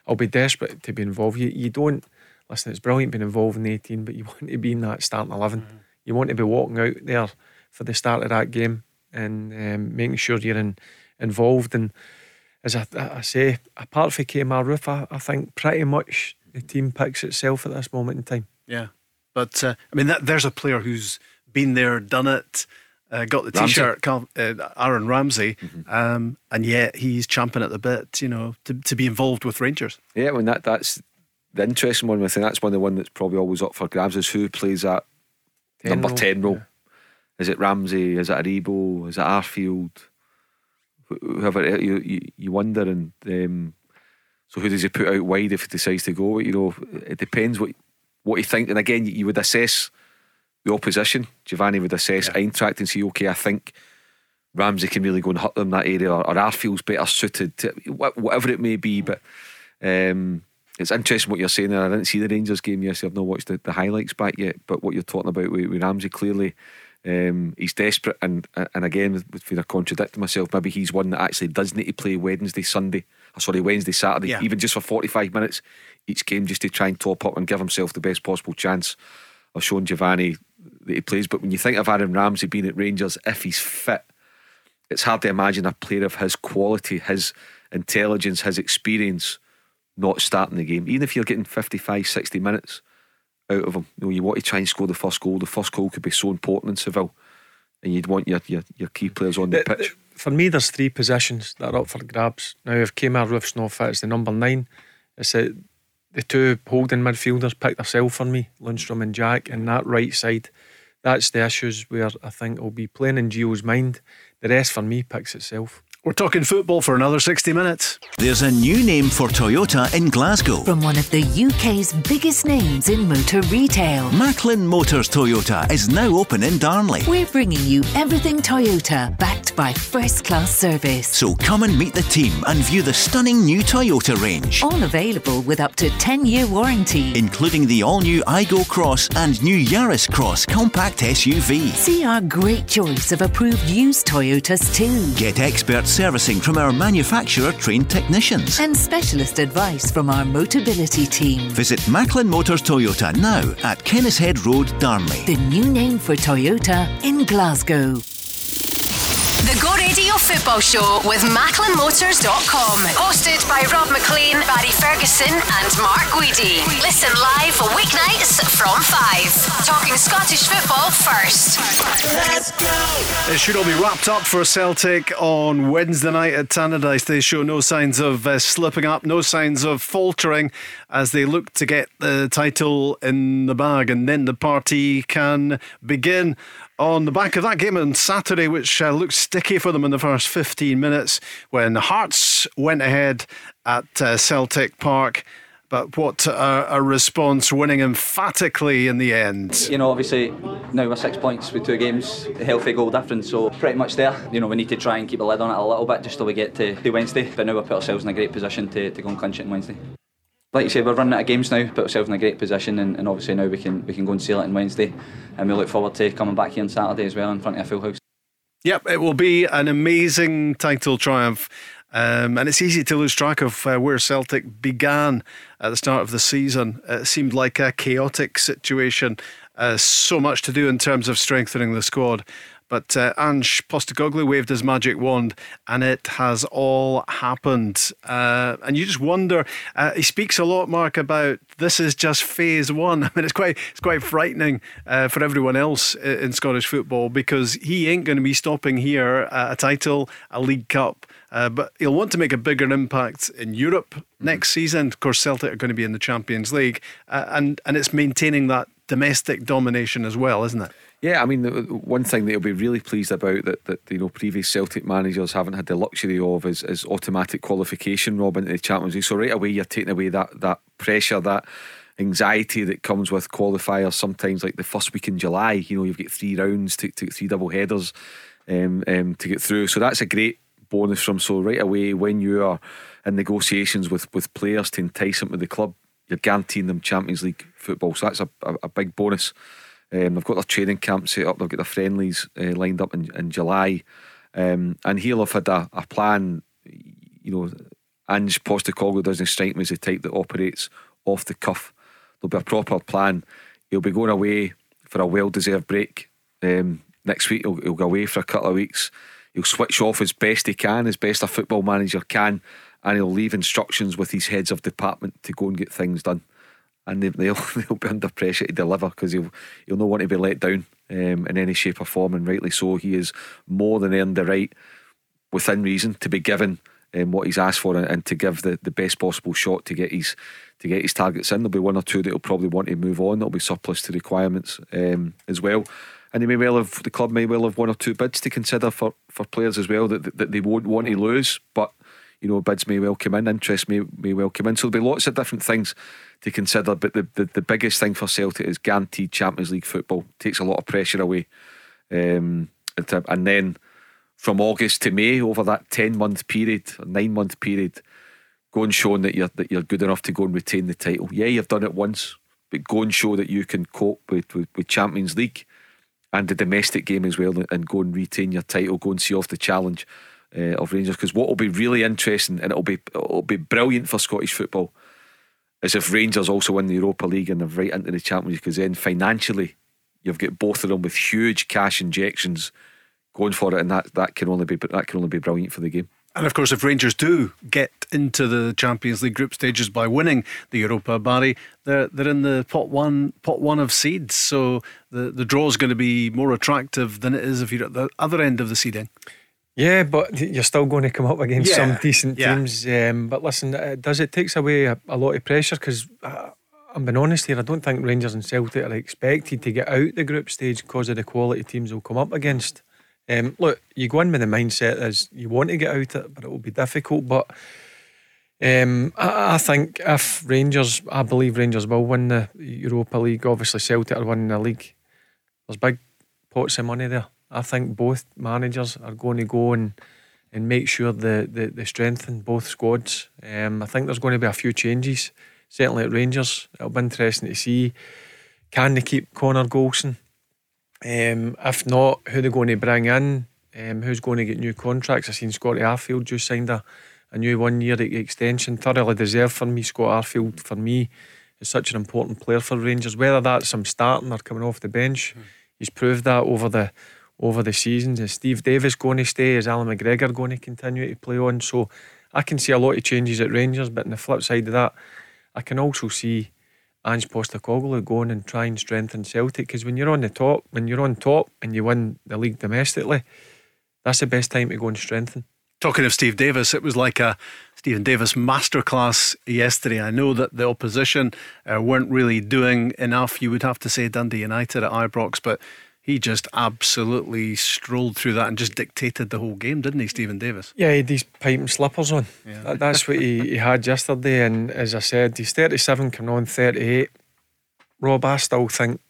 I'll be desperate to be involved. You, you don't listen, it's brilliant being involved in the 18, but you want to be in that starting 11. Mm-hmm. You want to be walking out there for the start of that game and um, making sure you're in, involved. And as I, I say, apart from Kemar Roofe, I, I, think pretty much the team picks itself at this moment in time. Yeah. But uh, I mean, that, there's a player who's been there, done it. Uh, got the t-shirt, uh, Aaron Ramsey, mm-hmm. um, and yet he's champing at the bit, you know, to, to be involved with Rangers. Yeah, when that that's the interesting one, I think that's one of the one that's probably always up for grabs is who plays that ten number role. ten role. Yeah. Is it Ramsey? Is it Aribo? Is it Arfield? Whoever you you, you wonder, and um, so who does he put out wide if he decides to go? You know, it depends what what he think. And again, you would assess the opposition. Giovanni would assess yeah. Eintracht and say, okay, I think Ramsey can really go and hurt them in that area, or, or Arfield's better suited to whatever it may be. But um, it's interesting what you're saying there. I didn't see the Rangers game yesterday. I've not watched the, the highlights back yet. But what you're talking about with, with Ramsey, clearly um, he's desperate. And and again, for contradicting myself, maybe he's one that actually does need to play Wednesday, Sunday, or sorry, Wednesday, Saturday, yeah. even just for 45 minutes each game, just to try and top up and give himself the best possible chance of showing Giovanni that he plays. But when you think of Aaron Ramsey being at Rangers, if he's fit, it's hard to imagine a player of his quality, his intelligence, his experience not starting the game. Even if you're getting 55, 60 minutes out of him, you know, you want to try and score the first goal. The first goal could be so important in Seville, and you'd want your, your, your key players on the, the pitch. The, for me, there's three positions that are up for grabs. Now, if Kemar Roofe's not fit, it's the number nine. It's a, the two holding midfielders pick themselves for me, Lundstram and Jack, and that right side. That's the issues where I think will be playing in Gio's mind. The rest for me picks itself. We're talking football for another 60 minutes. There's a new name for Toyota in Glasgow. From one of the UK's biggest names in motor retail. Macklin Motors Toyota is now open in Darnley. We're bringing you everything Toyota, backed by first class service. So come and meet the team and view the stunning new Toyota range. All available with up to 10 year warranty, including the all new Aygo Cross and new Yaris Cross compact SUV. See our great choice of approved used Toyotas too. Get experts servicing from our manufacturer trained technicians. And specialist advice from our Motability team. Visit Macklin Motors Toyota now at Kennishead Road, Darnley. The new name for Toyota in Glasgow. The Go Radio Football Show with MacklinMotors.com. Hosted by Rob MacLean, Barry Ferguson, and Mark Guidi. Listen live weeknights from 5. Talking Scottish football first. Let's go! It should all be wrapped up for Celtic on Wednesday night at Tannadice. They show no signs of uh, slipping up, no signs of faltering as they look to get the title in the bag, and then the party can begin on the back of that game on Saturday, which uh, looked sticky for them in the first 15 minutes when Hearts went ahead at uh, Celtic Park. But what a, a, response, winning emphatically in the end. You know, obviously, now we're six points with two games, healthy goal difference, so pretty much there. You know, we need to try and keep a lid on it a little bit just till we get to, to Wednesday. But now we've put ourselves in a great position to, to go and clinch it on Wednesday like you say, we're running out of games now, put ourselves in a great position, and, and, obviously now we can we can go and seal it on Wednesday, and we look forward to coming back here on Saturday as well in front of a full house. Yep, it will be an amazing title triumph. Um, and it's easy to lose track of uh, where Celtic began at the start of the season. It seemed like a chaotic situation, uh, so much to do in terms of strengthening the squad. But uh, Ange Postecoglou waved his magic wand, and it has all happened. Uh, and you just wonder. Uh, he speaks a lot, Mark, about this is just phase one. I mean, it's quite it's quite frightening uh, for everyone else in Scottish football because he ain't going to be stopping here at a title, a League Cup. Uh, but he'll want to make a bigger impact in Europe mm-hmm. next season. Of course, Celtic are going to be in the Champions League, uh, and and it's maintaining that domestic domination as well, isn't it? Yeah, I mean, one thing that you'll be really pleased about that, that you know previous Celtic managers haven't had the luxury of is, is automatic qualification, Robin, into the Champions League. So right away, you're taking away that that pressure, that anxiety that comes with qualifiers. Sometimes, like the first week in July, you know, you've got three rounds to, to three double headers um, um, to get through. So that's a great bonus from. So right away, when you are in negotiations with with players to entice them to the club, you're guaranteeing them Champions League football. So that's a, a, a big bonus. Um, they've got their training camp set up. They've got their friendlies uh, lined up in, in July, um, and he'll have had a, a plan. You know, Ange Postecoglou doesn't strike me as the type that operates off the cuff. There'll be a proper plan. He'll be going away for a well-deserved break um, next week. He'll, he'll go away for a couple of weeks. He'll switch off as best he can, as best a football manager can, and he'll leave instructions with his heads of department to go and get things done and they, will they'll be under pressure to deliver because he'll he'll not want to be let down um, in any shape or form, and rightly so. He is more than earned the right, within reason, to be given um, what he's asked for and, and, to give the, the best possible shot to get his to get his targets in. There'll be one or two that will probably want to move on. There'll be surplus to requirements um, as well. And he may well have the club may well have one or two bids to consider for, for players as well that, that they won't want to lose, but you know, bids may well come in, interest may, may well come in. So there'll be lots of different things to consider. But the, the, the biggest thing for Celtic is guaranteed Champions League football. Takes a lot of pressure away. Um, and then from August to May, over that 10 month period, nine month period, go and show that you're, that you're good enough to go and retain the title. Yeah, you've done it once, but go and show that you can cope with, with, with Champions League and the domestic game as well and go and retain your title, go and see off the challenge uh, of Rangers. Because what will be really interesting and it'll be it'll be brilliant for Scottish football is if Rangers also win the Europa League and they're right into the Champions League. Because then financially, you've got both of them with huge cash injections going for it, and that that can only be that can only be brilliant for the game. And of course, if Rangers do get into the Champions League group stages by winning the Europa, Barry, they're they're in the pot one pot one of seeds. So the the draw is going to be more attractive than it is if you're at the other end of the seeding. Yeah, but you're still going to come up against yeah. some decent yeah. teams. Um, but listen, it does it takes away a, a lot of pressure because uh, I'm being honest here. I don't think Rangers and Celtic are expected to get out the group stage because of the quality teams they'll come up against. Um, look, you go in with the mindset as you want to get out it, but it will be difficult. But um, I, I, think if Rangers, I believe Rangers will win the Europa League. Obviously, Celtic are winning the league. There's big pots of money there. I think both managers are going to go and and make sure the the, the strengthen both squads. Um, I think there's going to be a few changes. Certainly at Rangers, it'll be interesting to see can they keep Connor Goldson. Um, if not, who they're going to bring in? Um, who's going to get new contracts? I've seen Scotty Arfield just signed a, a new one year extension. Thoroughly deserved for me. Scott Arfield, for me, is such an important player for Rangers. Whether that's some starting or coming off the bench, mm. he's proved that over the over the seasons. Is Steve Davis going to stay? Is Allan McGregor going to continue to play on? So I can see a lot of changes at Rangers, but on the flip side of that, I can also see Ange Postecoglou going and try and strengthen Celtic because when you're on the top, when you're on top and you win the league domestically, that's the best time to go and strengthen. Talking of Steve Davis, it was like a Stephen Davis masterclass yesterday. I know that the opposition uh, weren't really doing enough. You would have to say Dundee United at Ibrox, but he just absolutely strolled through that and just dictated the whole game, didn't he, Stephen Davis? Yeah, he had these pipe and slippers on. Yeah. That, that's what he, he had yesterday. And as I said, he's 37 coming on 38. Rob, I still think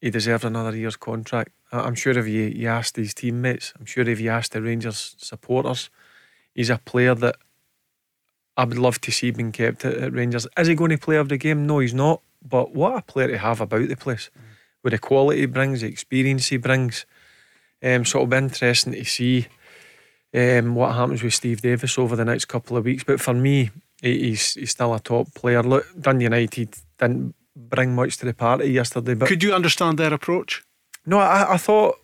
he deserves another year's contract. I'm sure if you, you asked his teammates, I'm sure if you asked the Rangers supporters, he's a player that I would love to see being kept at, at Rangers. Is he going to play every game? No, he's not. But what a player to have about the place. Mm with the quality he brings, the experience he brings. Um, so it'll be interesting to see um, what happens with Steve Davis over the next couple of weeks. But for me, he's he's still a top player. Look, Dundee United didn't bring much to the party yesterday. But could you understand their approach? No, I, I thought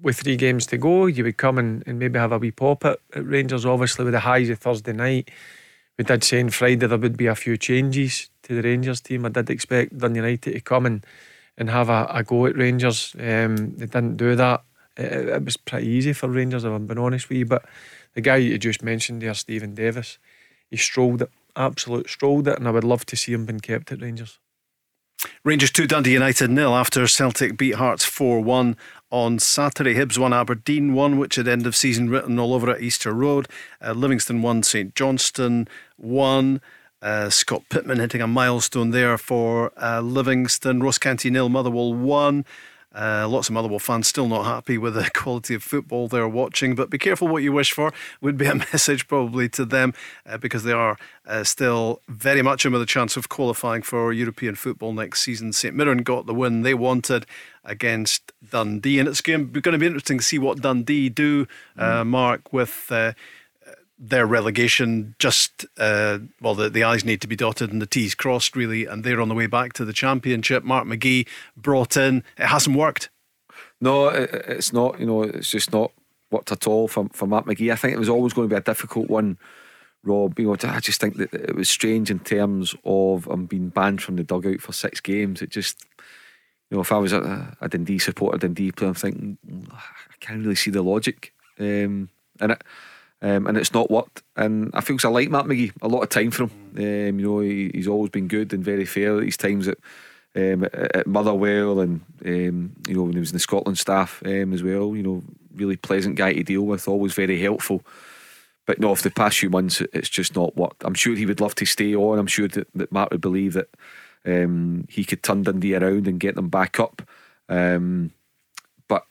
with three games to go, you would come and, and maybe have a wee pop at, at Rangers. Obviously, with the highs of Thursday night, we did say on Friday there would be a few changes to the Rangers team. I did expect Dun United to come and, and have a, a go at Rangers. Um, they didn't do that. It, it, was pretty easy for Rangers, if I'm being honest with you. But the guy you just mentioned there, Stephen Davis, he strolled it, absolute strolled it, and I would love to see him being kept at Rangers. Rangers 2 Dundee United nil after Celtic beat Hearts 4 1 on Saturday. Hibs won Aberdeen 1, which had end of season written all over at Easter Road. Uh, Livingston 1, St Johnstone 1. Uh, Scott Pittman hitting a milestone there for uh, Livingston. Ross County nil, Motherwell 1. Uh, lots of Motherwell fans still not happy with the quality of football they're watching, but be careful what you wish for, would be a message probably to them uh, because they are uh, still very much in with a chance of qualifying for European football next season. St Mirren got the win they wanted against Dundee, and it's going to be interesting to see what Dundee do, uh, mm. Mark, with uh, their relegation just uh, well the, the i's need to be dotted and the t's crossed really and they're on the way back to the championship. Mark mcgee brought in. It hasn't worked. No it's not you know it's just not worked at all for, for mark mcgee. I think it was always going to be a difficult one rob you know i just think that it was strange in terms of him being banned from the dugout for six games. It just you know if i was a, a dundee supporter dundee player i'm thinking mm, i can't really see the logic. Um, and it um, and it's not worked. And I feel I like Mark McGee a lot of time for him. Um, you know, he, he's always been good and very fair these times at, um, at, Motherwell and um, you know when he was in the Scotland staff um, as well. You know, really pleasant guy to deal with, always very helpful. But no, for the past few months, it's just not worked. I'm sure he would love to stay on. I'm sure that, that Mark would believe that um, he could turn Dundee around and get them back up. but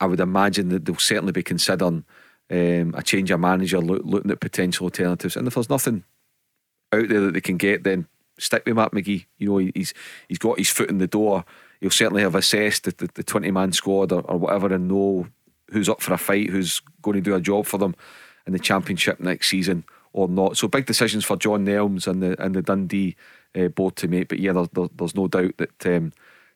I would imagine that they'll certainly be considering um, a change of manager, look, looking at potential alternatives. And if there's nothing out there that they can get, then stick with Mark McGee. You know, he's he's got his foot in the door. He'll certainly have assessed the, the, the 20 man squad or, or whatever and know who's up for a fight, who's going to do a job for them in the championship next season or not. So big decisions for John Nelms and the and the Dundee uh, board to make. But yeah, there, there, there's no doubt that um,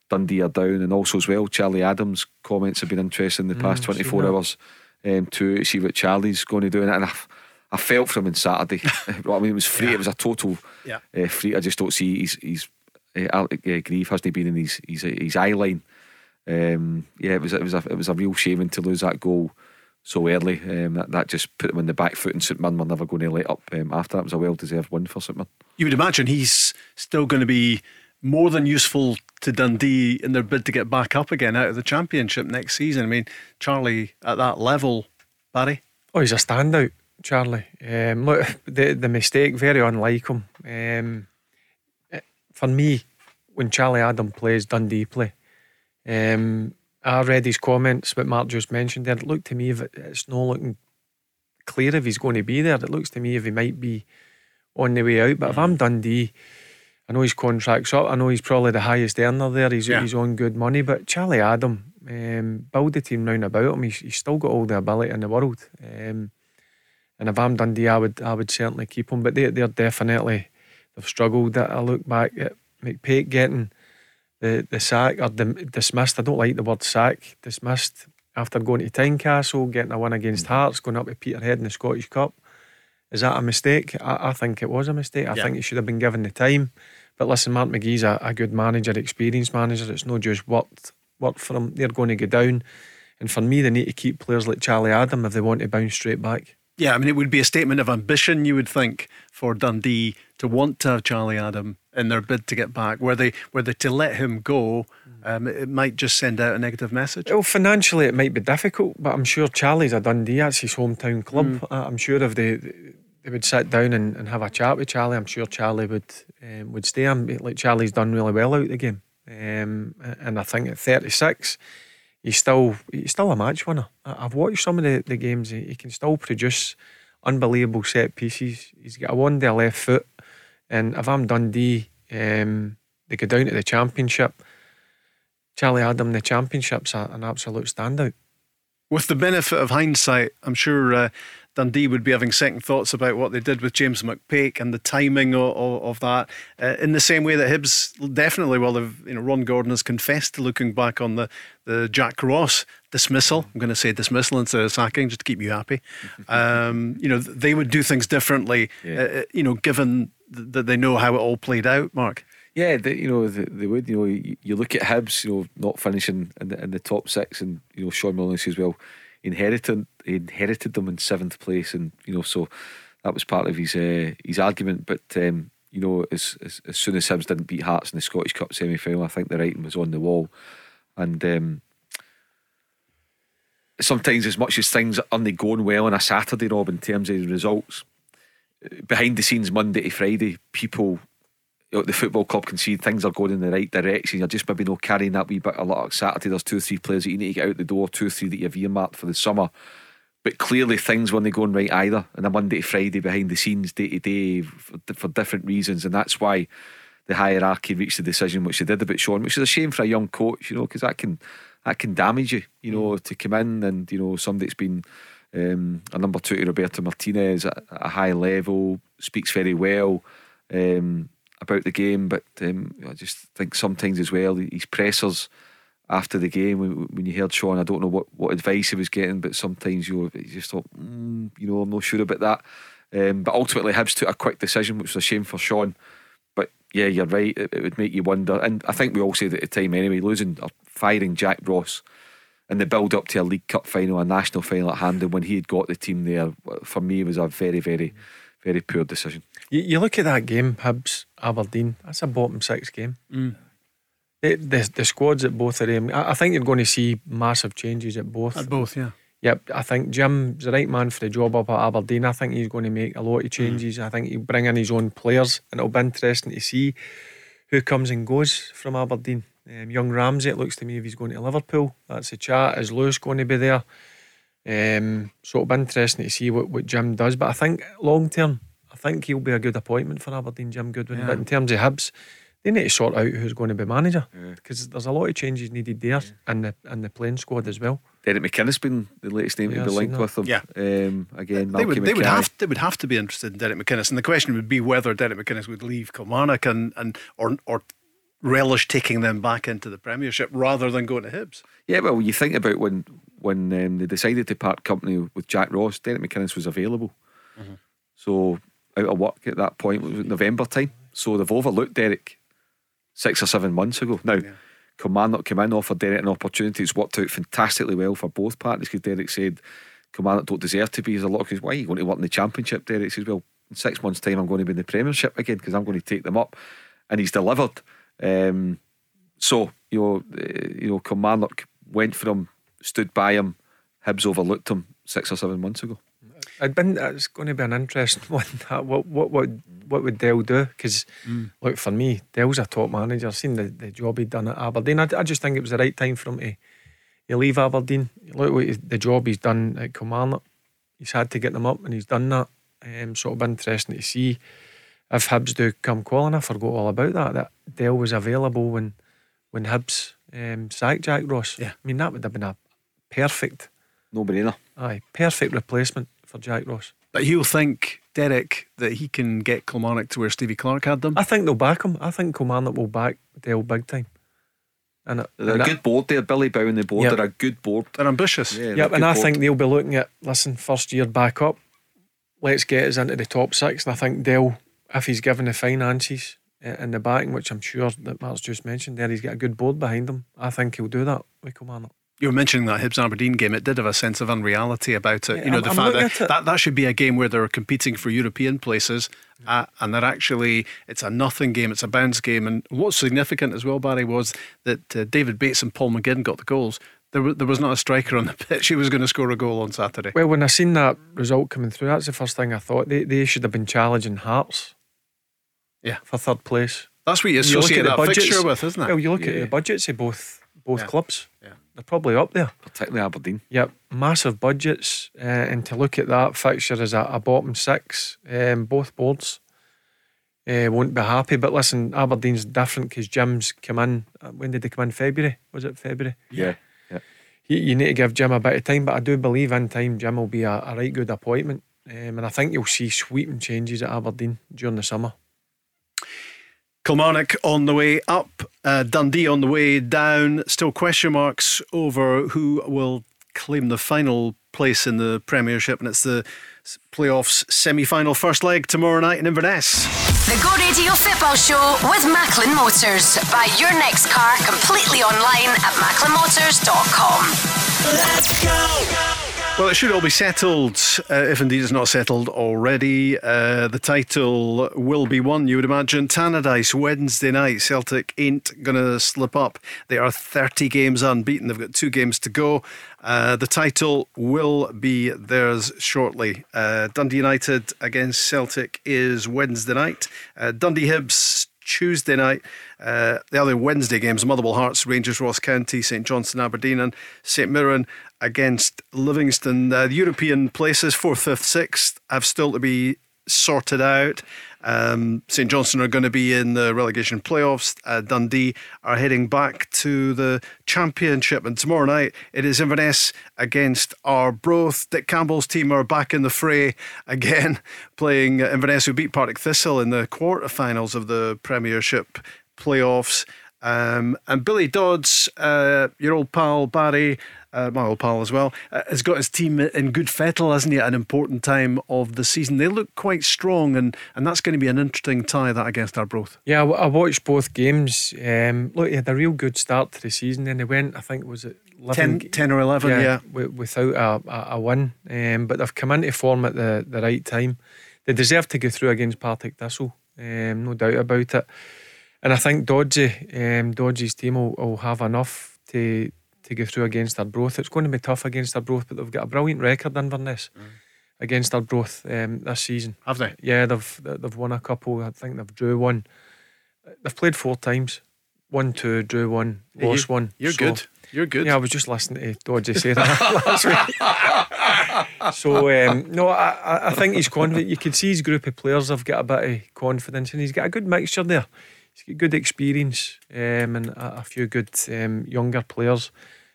Dundee are down, and also as well, Charlie Adam's comments have been interesting in the past mm, 24 hours um, to see what Charlie's going to do. And I, I felt for him on Saturday. I mean, it was free. Yeah. It was a total yeah. uh, free. I just don't see he's he's uh, Alec uh, Greive hasn't he been in his his, his eye line. Um, yeah, it was it was a, it was a real shame to lose that goal so early. Um, that, that just put them in the back foot, and St Mirren were never going to let up um, after that. It was a well deserved win for St Mirren. You would imagine he's still going to be more than useful to Dundee in their bid to get back up again out of the championship next season. I mean, Charlie at that level, Barry. Oh, he's a standout, Charlie. Um, look, the the mistake very unlike him. Um, for me, when Charlie Adam plays, Dundee play. Um, I read his comments, what Mark just mentioned there. It looked to me if it, it's not looking clear if he's going to be there. It looks to me if he might be on the way out. But if I'm Dundee I know his contract's up. I know he's probably the highest earner there. He's, yeah. he's on good money. But Charlie Adam, um, build the team round about him. He's, he's still got all the ability in the world. Um, and if I'm Dundee, I would I would certainly keep him. But they, they're definitely, they've struggled. I look back at McPake getting the, the sack or the, dismissed. I don't like the word sack. Dismissed after going to Tynecastle, getting a win against mm. Hearts, going up to Peterhead in the Scottish Cup. Is that a mistake? I, I think it was a mistake. I yeah. think he should have been given the time. But listen, Mark McGee's a, a good manager, experienced manager. It's not just worked worked for them. They're going to go down. And for me, they need to keep players like Charlie Adam if they want to bounce straight back. Yeah, I mean, it would be a statement of ambition, you would think, for Dundee to want to have Charlie Adam in their bid to get back. Were they, were they to let him go, um, it might just send out a negative message. Well, financially, it might be difficult, but I'm sure Charlie's a Dundee. That's his hometown club. Mm. I'm sure if they they would sit down and, and have a chat with Charlie. I'm sure Charlie would um, would stay. I'm, like Charlie's done really well out the game, um, and I think at 36, he's still he's still a match winner. I've watched some of the, the games. He, can still produce unbelievable set pieces. He's got a wonder left foot, and if I'm Dundee, um, they go down to the championship. Charlie Adam, the championship's an absolute standout. With the benefit of hindsight, I'm sure uh, Dundee would be having second thoughts about what they did with James McPake and the timing of, of, of that. Uh, in the same way that Hibs definitely will have, you know, Ron Gordon has confessed to looking back on the, the Jack Ross dismissal. I'm going to say dismissal instead of sacking just to keep you happy. Um, you know, they would do things differently, yeah. uh, you know, given that they know how it all played out, Mark. Yeah, they, you know they, they, would. You know, you, you, look at Hibs, you know, not finishing in the, in the top six, and you know Shaun Maloney says, well, inherited inherited them in seventh place, and you know so that was part of his uh, his argument. But um, you know, as, as, as soon as Hibs didn't beat Hearts in the Scottish Cup semi final, I think the writing was on the wall, and. Um, sometimes, as much as things aren't going well on a Saturday, Rob, in terms of results, behind the scenes, Monday to Friday, people the football club can see things are going in the right direction. You're just maybe not carrying that wee bit a lot. Saturday, there's two or three players that you need to get out the door, two or three that you've earmarked for the summer. But clearly, things weren't going right either. And a Monday to Friday, behind the scenes, day to day, for, different reasons. And that's why the hierarchy reached the decision which they did about Shaun, which is a shame for a young coach, you know, because that can that can damage you, you know, to come in and you know somebody that's been um, a number two to Roberto Martinez at a high level, speaks very well. Um, about the game, but um, I just think sometimes as well his pressers after the game when, when you heard Sean, I don't know what, what advice he was getting, but sometimes you, you just thought, mm, you know, I'm not sure about that. Um, but ultimately, Hibs took a quick decision, which was a shame for Sean. But yeah, you're right. It, it, would make you wonder, and I think we all said at the time anyway, losing or firing Jack Ross and the build up to a League Cup final, a national final at hand, and when he had got the team there, for me was a very, very, very poor decision. You, you look at that game, Hibs Aberdeen. That's a bottom six game. Mm. It, the the squads at both of them. I, I, think you're going to see massive changes at both. At both, yeah. Yep, I think Jim's the right man for the job up at Aberdeen. I think he's going to make a lot of changes. Mm. I think he'll bring in his own players, and it'll be interesting to see who comes and goes from Aberdeen. Um, young Ramsey, it looks to me, if he's going to Liverpool, that's the chat. Is Lewis going to be there? Um, so it'll be interesting to see what, what Jim does. But I think long term, think he'll be a good appointment for Aberdeen, Jim Goodwin. Yeah. But in terms of Hibs, they need to sort out who's going to be manager because yeah. there's a lot of changes needed there yeah. in the in the playing squad as well. Derek McInnes been the latest name yeah, to be linked with them. Yeah, um, again, they would, they would have they would have to be interested in Derek McInnes, and the question would be whether Derek McInnes would leave Kilmarnock and and or or relish taking them back into the Premiership rather than going to Hibs. Yeah, well, you think about when when um, they decided to part company with Jack Ross, Derek McInnes was available, mm-hmm. so out of work at that point. It was November time. So they've overlooked Derek six or seven months ago. Now, yeah. Kilmarnock came in, offered Derek an opportunity. It's worked out fantastically well for both parties because Derek said, Kilmarnock don't deserve to be. There's a lot of why are you going to work in the Championship? Derek says, well, in six months' time, I'm going to be in the Premiership again because I'm going to take them up. And he's delivered. Um, so, you know, uh, you know, Kilmarnock went for him, stood by him. Hibs overlooked him six or seven months ago. I'd been. It's going to be an interesting one. What what what what would Dale do? Because mm. look for me, Dale's a top manager. I've seen the, the job he'd done at Aberdeen. I, I just think it was the right time for him to, to leave Aberdeen. Look what the job he's done at Kilmarnock. He's had to get them up, and he's done that. Um, so it'll be interesting to see if Hibs do come calling. I forgot all about that. That Dale was available when when Hibs um, sacked Jack Ross. Yeah, I mean that would have been a perfect no brainer. Aye, perfect replacement for Jack Ross. But he'll think, Derek, that he can get Kilmarnock to where Stevie Clarke had them. I think they'll back him. I think Kilmarnock will back Dale big time. And they're and a good board there, Billy Bow and the board. Yep. They're a good board. They're ambitious. Yeah, yep, and I board. think they'll be looking at listen, first year back up. Let's get us into the top six. And I think Dale, if he's given the finances and the backing, which I'm sure that Mark's just mentioned there, he's got a good board behind him. I think he'll do that with Kilmarnock. You were mentioning that Hibs Aberdeen game. It did have a sense of unreality about it. Yeah, you know, I'm, the fact that, that that should be a game where they're competing for European places, uh, and they're actually it's a nothing game. It's a bounce game. And what's significant as well, Barry, was that uh, David Bates and Paul McGinn got the goals. There, w- there was not a striker on the pitch who was going to score a goal on Saturday. Well, when I seen that result coming through, that's the first thing I thought. They they should have been challenging Hearts. Yeah, for third place. That's what you associate you that budgets, fixture with, isn't it? Well, you look yeah. at the budgets of both both yeah. clubs. They're probably up there. Particularly Aberdeen. Yep, massive budgets. Uh, and to look at that fixture as a, a bottom six, um, both boards uh, won't be happy. But listen, Aberdeen's different because Jim's come in. Uh, when did they come in? February? Was it February? Yeah. yeah. you, you need to give Jim a bit of time, but I do believe in time Jim will be a, a right good appointment. Um, and I think you'll see sweeping changes at Aberdeen during the summer. Kilmarnock on the way up, uh, Dundee on the way down. Still question marks over who will claim the final place in the Premiership, and it's the playoffs semi final first leg tomorrow night in Inverness. The Go Radio Football Show with Macklin Motors. Buy your next car completely online at macklinmotors.com. Let's go! Well, it should all be settled, uh, if indeed it's not settled already. Uh, the title will be won, you would imagine. Tannadice, Wednesday night. Celtic ain't going to slip up. They are 30 games unbeaten. They've got two games to go. Uh, the title will be theirs shortly. Uh, Dundee United against Celtic is Wednesday night. Uh, Dundee Hibs Tuesday night. Uh, the other Wednesday games Motherwell Hearts, Rangers, Ross County, St Johnstone, Aberdeen, and St Mirren against Livingston. The European places, 4th, 5th, 6th, have still to be sorted out. Um, St Johnstone are going to be in the relegation playoffs. Uh, Dundee are heading back to the championship. And tomorrow night it is Inverness against Arbroath. Dick Campbell's team are back in the fray again, playing Inverness, who beat Partick Thistle in the quarterfinals of the Premiership playoffs. Um, and Billy Dodds, uh, your old pal Barry, uh, my old pal as well, uh, has got his team in good fettle, hasn't he, at an important time of the season. They look quite strong, and, and that's going to be an interesting tie, that against Arbroath. Yeah, I watched both games. Um, look, he had a real good start to the season, then they went, I think, was it 11, 10, 10 or 11, yeah. yeah. W- without a, a, a win. Um, but they've come into form at the, the right time. They deserve to go through against Partick Thistle, um, no doubt about it. And I think Dodgy, um, Dodgy's team will, will have enough to to go through against Arbroath. It's going to be tough against Arbroath, but they've got a brilliant record in Inverness mm. against Arbroath um, this season. Have they? Yeah, they've they've won a couple. I think they've drew one. They've played four times. One, two, drew one, lost you, one. You're so, good. You're good. Yeah, I was just listening to Dodgy say that last week. so um, no, I, I think he's confident. You can see his group of players have got a bit of confidence, and he's got a good mixture there he's got good experience um, and a, a, few good um, younger players.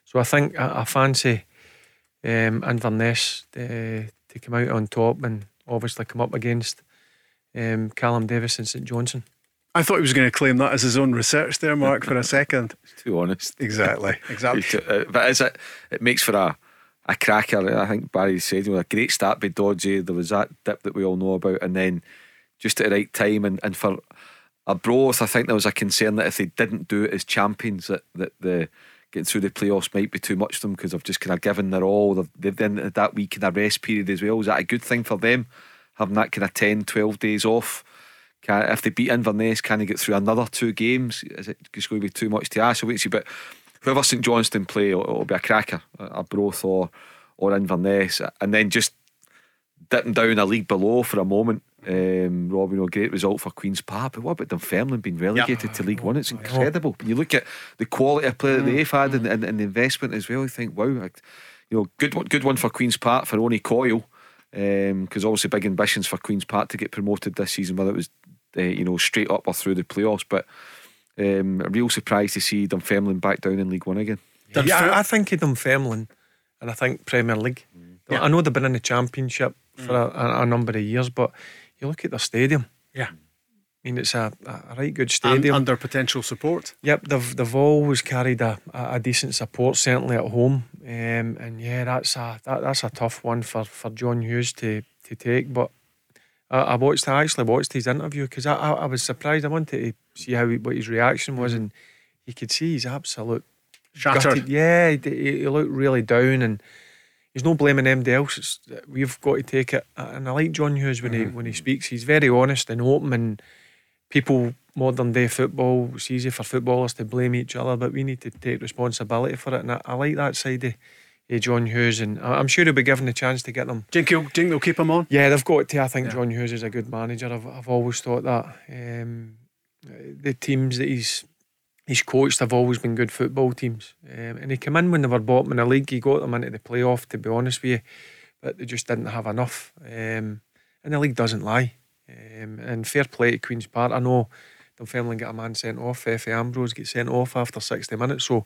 So I think I, I fancy um, Inverness to, to come out on top and obviously come up against um, Callum Davidson and St Johnstone. I thought he was going to claim that as his own research there, Mark, for a second. Too honest. Exactly. Exactly. Uh, but is it, it makes for a, a cracker. I think Barry said, you know, a great start by Dodgy. There was that dip that we all know about, and then just at the right time. And, and for Arbroath, I think there was a concern that if they didn't do it as champions, that, that the getting through the playoffs might be too much for them because they've just kind of given their all. They've, they've then had that week in a rest period as well. Is that a good thing for them? Having that kind of 10, 12 days off. Can, if they beat Inverness, can they get through another two games? Is it just going to be too much to ask? So wait see. But whoever St Johnstone play, it'll, it'll be a cracker, Arbroath or or Inverness, and then just dipping down a league below for a moment um, Rob, you know, great result for Queen's Park. But what about Dunfermline being relegated yeah. to League One? It's incredible. You look at the quality of play that they've had and, and, and, the investment as well. You think, wow, you know, good one, good one for Queen's Park for Owen Coyle. Because um, obviously big ambitions for Queen's Park to get promoted this season, whether it was uh, you know straight up or through the playoffs. But um, a real surprise to see Dunfermline back down in League One again. Yeah, I, I think of Dunfermline, and I think Premier League. Yeah. I know they've been in the Championship for mm. a, a, number of years, but you look at their stadium. Yeah. I mean, it's a, a right good stadium. And under potential support. Yep, they've they've always carried a, a, decent support, certainly at home. Um, and yeah, that's a that, that's a tough one for, for John Hughes to, to take. But I, I watched, I actually watched his interview because I, I, I, was surprised. I wanted to see how he, what his reaction was, mm-hmm. and you could see he's absolute shattered. Gutted. Yeah, he, he looked really down and he's not blaming anybody else. It's, we've got to take it. And I like John Hughes when mm-hmm. he when he speaks. He's very honest and open. And people modern day football, it's easy for footballers to blame each other, but we need to take responsibility for it. And I, I like that side of. John Hughes, and I'm sure he'll be given the chance to get them. Do you think, they'll keep him on? Yeah, they've got to. I think yeah. John Hughes is a good manager. I've, I've always thought that. Um, the teams that he's he's coached have always been good football teams. Um, and he came in when they were bottom in the league. He got them into the playoff, to be honest with you, but they just didn't have enough. Um, and the league doesn't lie. Um, and fair play to Queen's Park. I know Dunfermline got a man sent off. Efe Ambrose get sent off after 60 minutes. So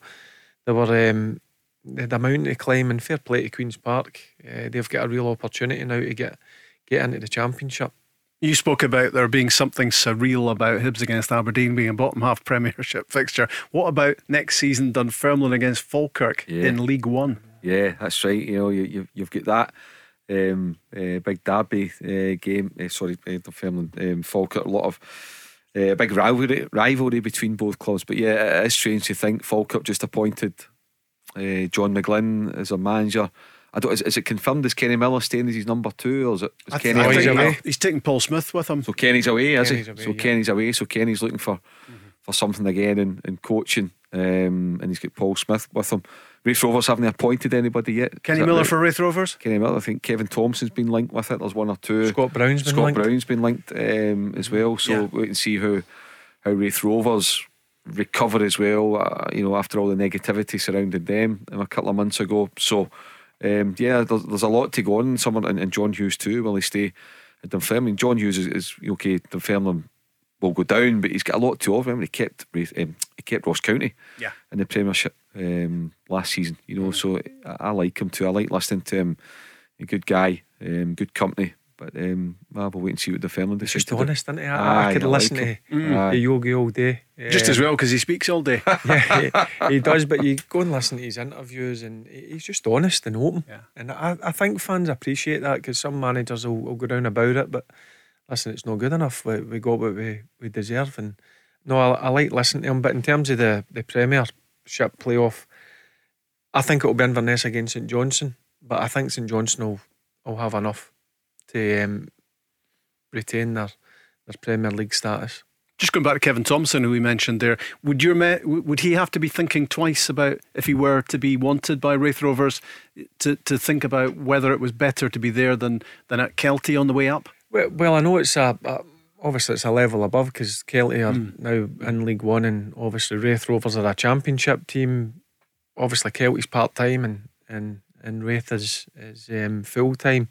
they were um, amount to climb and fair play to Queen's Park. Uh, they've got a real opportunity now to get get into the championship. You spoke about there being something surreal about Hibs against Aberdeen being a bottom half Premiership fixture. What about next season Dunfermline against Falkirk Yeah. in League One? Yeah, that's right. You know, you, you, you've got that um, uh, big derby uh, game. Uh, sorry, uh, Dunfermline, um, Falkirk. A lot of uh, big rivalry rivalry between both clubs. But yeah, it is strange to think Falkirk just appointed uh, John McGlynn as a manager. I don't. Is, is it confirmed? Is Kenny Miller staying as his number two, or is it? Is I Kenny think- he's think away. he's taking Paul Smith with him. So Kenny's away, is Kenny's he? away, so yeah. Mm-hmm. Kenny's away. So Kenny's looking for for something again in, in coaching, um, and he's got Paul Smith with him. Raith Rovers haven't appointed anybody yet. Kenny Miller right? for Raith Rovers. Kenny Miller. I think Kevin Thomson's been linked with it. There's one or two. Scott Brown's been Scott linked. Brown's been linked um, as well. So Yeah. wait and see how how Raith Rovers recover as well. Uh, you know, after all the negativity surrounding them um, a couple of months ago. So um, yeah, there's, there's a lot to go on. Someone and, and John Hughes too. Will he stay at Dunfermline? John Hughes is, is okay. Dunfermline will go down, but he's got a lot to offer. Remember, he kept um, he kept Ross County Yeah. in the Premiership um, last season. You know, so I, I like him too. I like listening to him. A good guy, um, good company. But um, well, we'll wait and see what the Finland It's just honest, isn't it? I, I Aye, could I listen him. to Mm. the Yogi all day. Just Uh, as well because he speaks all day. yeah, he, he does. But you go and listen to his interviews, and he's just honest and open. Yeah. And I, I think fans appreciate that because some managers will, will go down about it, but listen, it's not good enough. We, we got what we, we deserve, and no, I, I like listening to him. But in terms of the the Premiership playoff, I think it'll be Inverness against St Johnstone, but I think St Johnstone will, will have enough to um, retain their their Premier League status. Just going back to Kevin Thomson, who we mentioned there, would your would he have to be thinking twice about if he were to be wanted by Raith Rovers to, to think about whether it was better to be there than than at Kelty on the way up? Well, well, I know it's a, a obviously it's a level above because Kelty are now in League One, and obviously Raith Rovers are a Championship team. Obviously, Kelty's part time, and and and Raith is is um, full time.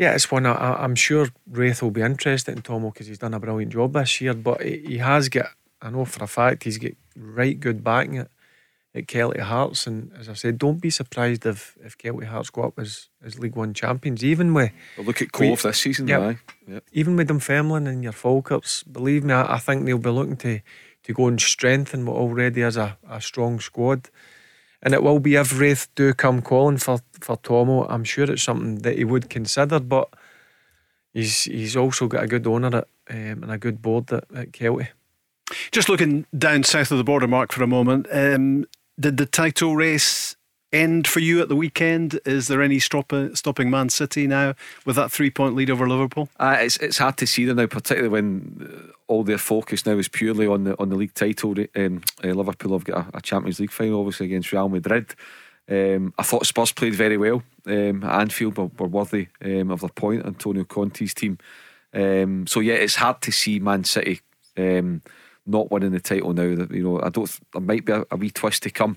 Yeah, it's one I, I'm sure Raith will be interested in Tomo because he's done a brilliant job this year. But he, he has got, I know for a fact, he's got right good backing at, at Kelty Hearts. And as I said, don't be surprised if if Kelty Hearts go up as as League One champions, even with Well, look at Cove this season, Yep. aye. Yep. even with Dunfermline and your Falkirks, believe me, I, I think they'll be looking to to go and strengthen what already is a, a strong squad. And it will be if Raith do come calling for, for Tomo, I'm sure it's something that he would consider, but he's he's also got a good owner at, um, and a good board at, at Kelty. Just looking down south of the border, Mark, for a moment. Um, did the title race end for you at the weekend? Is there any stop- stopping Man City now with that three point lead over Liverpool? Uh, it's it's hard to see them now, particularly when uh, all their focus now is purely on the on the league title. Um, uh, Liverpool have got a, a Champions League final, obviously against Real Madrid. Um, I thought Spurs played very well. Um, Anfield were, worthy um, of their point. Antonio Conte's team. Um, so yeah, it's hard to see Man City um, not winning the title now. That you know, I don't. There might be a, a wee twist to come,